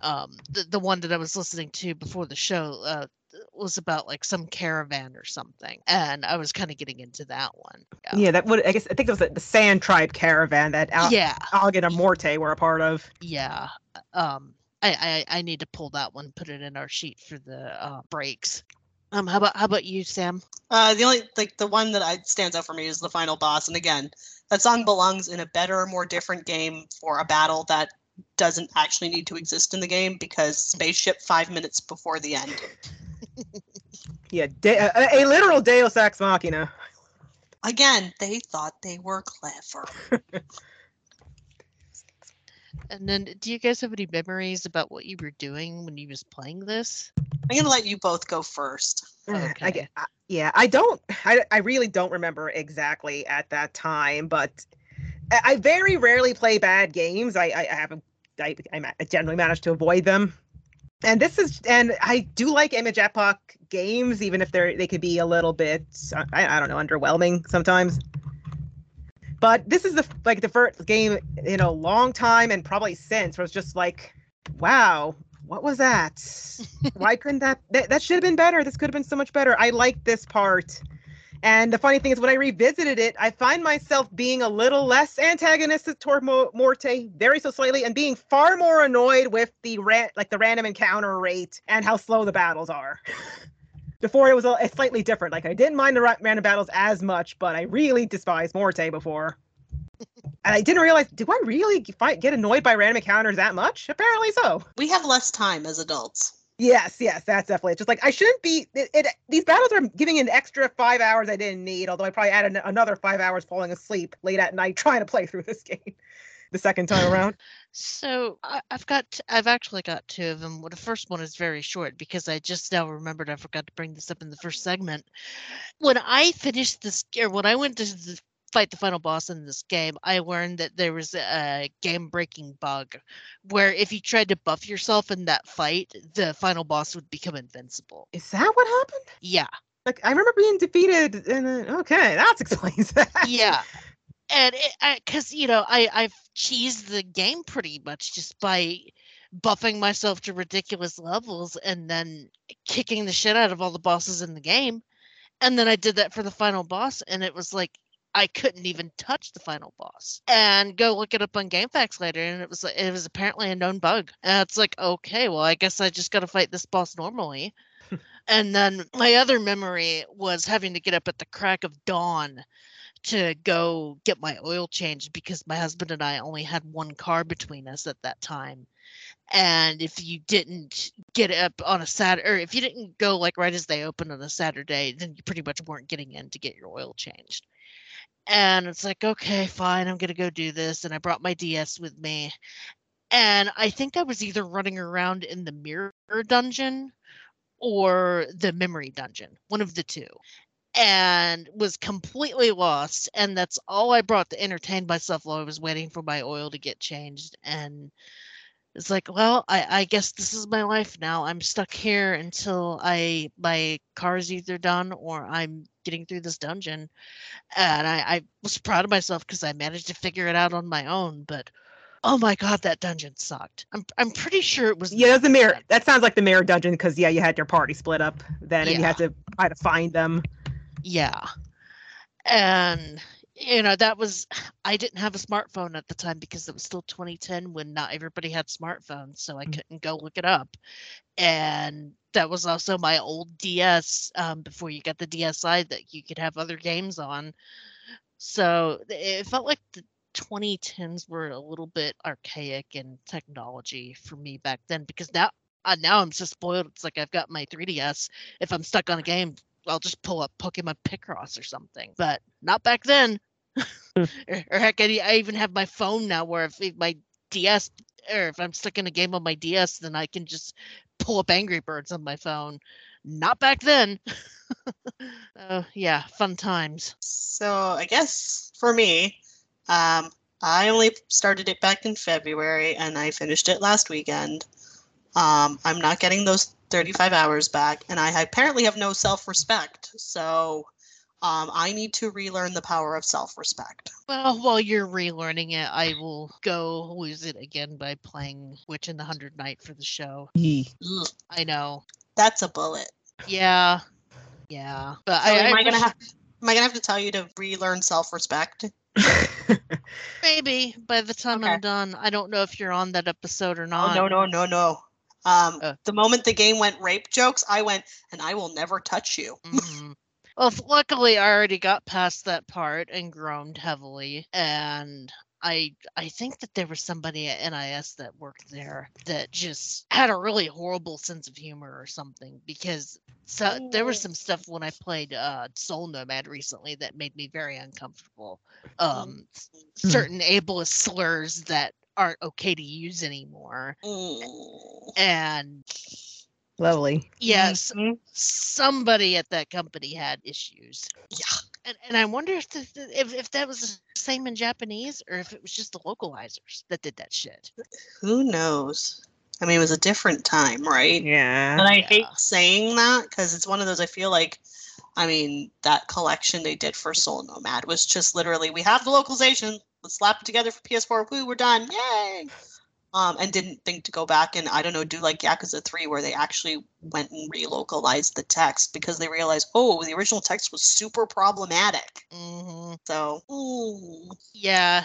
um the, the one that i was listening to before the show uh was about like some caravan or something, and I was kind of getting into that one.
Yeah, that would I guess I think it was the, the Sand Tribe caravan that Al-
yeah,
Agan and Morte were a part of.
yeah. Um, I, I I need to pull that one, put it in our sheet for the uh, breaks. Um, how about how about you, Sam?
Uh, the only like the one that I stands out for me is the final boss, and again, that song belongs in a better, more different game for a battle that doesn't actually need to exist in the game because spaceship five minutes before the end.
Yeah, de- a, a literal Deus Ex Machina.
Again, they thought they were clever. [laughs]
And then, do you guys have any memories about what you were doing when you was playing this?
I'm gonna let you both go first.
I
Okay.
get, I, yeah, I don't, I, I really don't remember exactly at that time, but I, I very rarely play bad games. I, I, I haven't, I, I I generally manage to avoid them. And this is, and I do like Image Epoch games, even if they're, they could be a little bit, I, I don't know, underwhelming sometimes. But this is the like the first game in a long time and probably since where it's just like, wow, what was that? [laughs] Why couldn't that, that that should have been better? This could have been so much better. I like this part. And the funny thing is, when I revisited it, I find myself being a little less antagonistic toward Mo- Morte, very so slightly, and being far more annoyed with the ran- like the random encounter rate and how slow the battles are. [laughs] before it was a, slightly different. Like I didn't mind the ra- random battles as much, but I really despised Morte before. [laughs] and I didn't realize, do I really get annoyed by random encounters that much? Apparently so.
We have less time as adults.
Yes, yes, that's definitely it. Just like I shouldn't be. It, it these battles are giving an extra five hours I didn't need. Although I probably added another five hours falling asleep late at night trying to play through this [laughs] game the second time [laughs] around.
So I've got, I've actually got two of them. Well, the first one is very short because I just now remembered I forgot to bring this up in the first segment. When I finished this, or when I went to the, fight the final boss in this game, I learned that there was a game-breaking bug where if you tried to buff yourself in that fight, the final boss would become invincible.
Is that what happened?
Yeah,
Like I remember being defeated, and then okay, that explains [laughs] that.
yeah. And because you know, I I've cheesed the game pretty much just by buffing myself to ridiculous levels and then kicking the shit out of all the bosses in the game. And then I did that for the final boss, and it was like I couldn't even touch the final boss. And go look it up on GameFAQs later, and it was it was apparently a known bug. And it's like, okay, well, I guess I just got to fight this boss normally. [laughs] and then my other memory was having to get up at the crack of dawn to go get my oil changed because my husband and I only had one car between us at that time. And if you didn't get up on a Saturday, or if you didn't go like right as they opened on a Saturday, then you pretty much weren't getting in to get your oil changed. And it's like, okay, fine, I'm gonna go do this. And I brought my DS with me. And I think I was either running around in the mirror dungeon or the memory dungeon, one of the two and was completely lost. And that's all I brought to entertain myself while I was waiting for my oil to get changed. And it's like, well, I, I guess this is my life now. I'm stuck here until I my car is either done or I'm getting through this dungeon. And I, I was proud of myself because I managed to figure it out on my own. But oh my god, that dungeon sucked. I'm I'm pretty sure it was
Yeah, the mirror. That sounds like the mirror dungeon because yeah, you had your party split up then, and you had to try to find them.
Yeah. And you know, that was [sighs] I didn't have a smartphone at the time because it was still 2010 when not everybody had smartphones, so I
Mm.
couldn't go look it up. And that was also my old DS um, before you got the DSi that you could have other games on. So it felt like the 2010s were a little bit archaic in technology for me back then because now uh, now I'm so spoiled. It's like I've got my 3DS. If I'm stuck on a game, I'll just pull up Pokemon Picross or something. But not back then. or, [laughs] or heck, I, I even have my phone now where if, if my DS or if I'm stuck in a game on my DS, then I can just pull up Angry Birds on my phone. Not back then. uh, [laughs] yeah, fun times.
So I guess for me, um, I only started it back in February and I finished it last weekend. Um, I'm not getting those 35 hours back, and I apparently have no self respect. So um, I need to relearn the power of self respect.
Well, while you're relearning it, I will go lose it again by playing Witch and the Hundred Knight for the show. I know.
That's a bullet.
Yeah. Yeah. But
So
I,
am
I
I gonna have am I gonna have to tell you to relearn self-respect? [laughs]
maybe by the time
Okay.
I'm done. I don't know if you're on that episode or
Oh
not.
no no no no. Um,
Uh.
the moment the game went rape jokes, I went and I will never touch you. [laughs]
Mhm. Well, luckily I already got past that part and groaned heavily, and I I think that there was somebody at NIS that worked there that just had a really horrible sense of humor or something because so there was some stuff when I played uh, Soul Nomad recently that made me very uncomfortable. Um, s-
Hmm.
certain ableist slurs that aren't okay to use anymore,
Mm.
and
Lovely.
yes,
Mhm.
somebody at that company had issues.
Yeah.
And, and I wonder if, the, the- if if that was the same in Japanese or if it was just the localizers that did that shit.
Who knows? I mean, it was a different time, right?
Yeah.
And I hate
Yeah.
saying that because it's one of those I feel like, I mean, that collection they did for Soul Nomad was just literally we have the localization, let's slap it together for PS4. Woo, we're done, yay! Um, and didn't think to go back and I don't know do like Yakuza Three where they actually went and relocalized the text because they realized oh the original text was super problematic.
hmm
So ooh.
Yeah,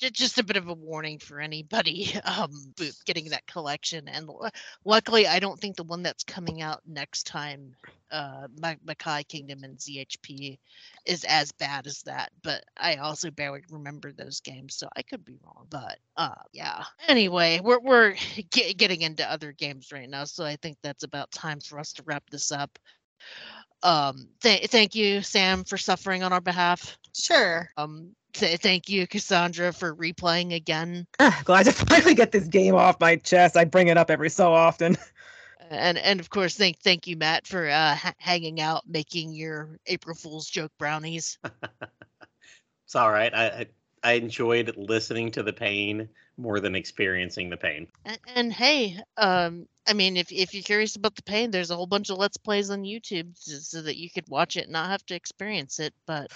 just a bit of a warning for anybody [laughs] um getting that collection. And lu- luckily, I don't think the one that's coming out next time, uh, Ma- Makai Kingdom and ZHP, is as bad as that. But I also barely remember those games, so I could be wrong. But uh, yeah. Anyway, we're we're [laughs] ge- getting into other games right now, so I think that's about time for us to wrap this up. Um, th- thank you, Sam, for suffering on our behalf.
sure.
Um, th- thank you, Cassandra, for replaying again,
Ah, glad to finally get this game off my chest. I bring it up every so often. [laughs]
and and of course, thank thank you, Matt, for uh, ha- hanging out, making your April Fool's joke brownies. [laughs]
It's all right. I, I I enjoyed listening to the pain more than experiencing the pain.
And, and hey, um, I mean, if if you're curious about the pain, there's a whole bunch of let's plays on YouTube so, that you could watch it and not have to experience it. But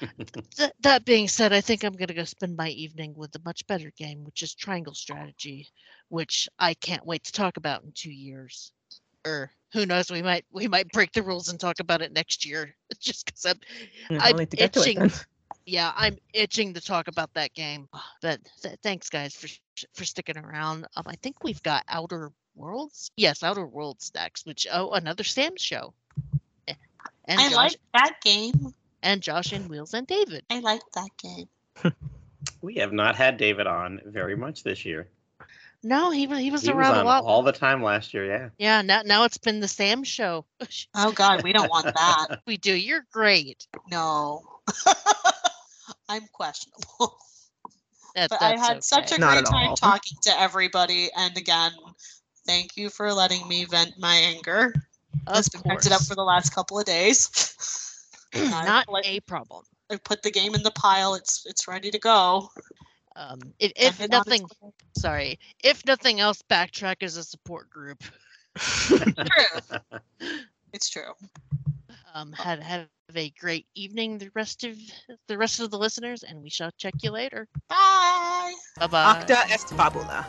[laughs] th- that being said, I think I'm gonna go spend my evening with a much better game, which is Triangle Strategy, which I can't wait to talk about in two years. Or who knows? We might we might break the rules and talk about it next year, [laughs] just because I'm I'm
need to get to it
itching.
then.
Yeah, I'm itching to talk about that game. But th- thanks, guys, for for sticking around. Um, I think we've got Outer Worlds. Yes, Outer Worlds next. Which oh, another Sam show. And
I
Josh
like that game.
and Josh and Wheels and David.
I like that game. [laughs]
We have not had David on very much this year.
No, he wa- he was
He was
around a lot.
all the time last year. Yeah.
Yeah, now now it's been the Sam show. [laughs]
Oh God, we don't want that. [laughs]
we do. You're great.
No. I'm questionable. [laughs]
That,
But I
that's
had such a
Not
great time
all.
talking to everybody. And again, thank you for letting me vent my anger.
Of
It's been vented up for the last couple of days. [clears throat] I
not
put-
a problem.
I put the game in the pile. It's it's ready to go.
Um, if, if
Send it on its
nothing,
way.
sorry, if nothing else, backtrack as a support group. [laughs]
true. It's true.
Um, have have a great evening, the rest of the rest of the listeners, and we shall check you later.
Bye.
Bye bye.
Acta est fabula.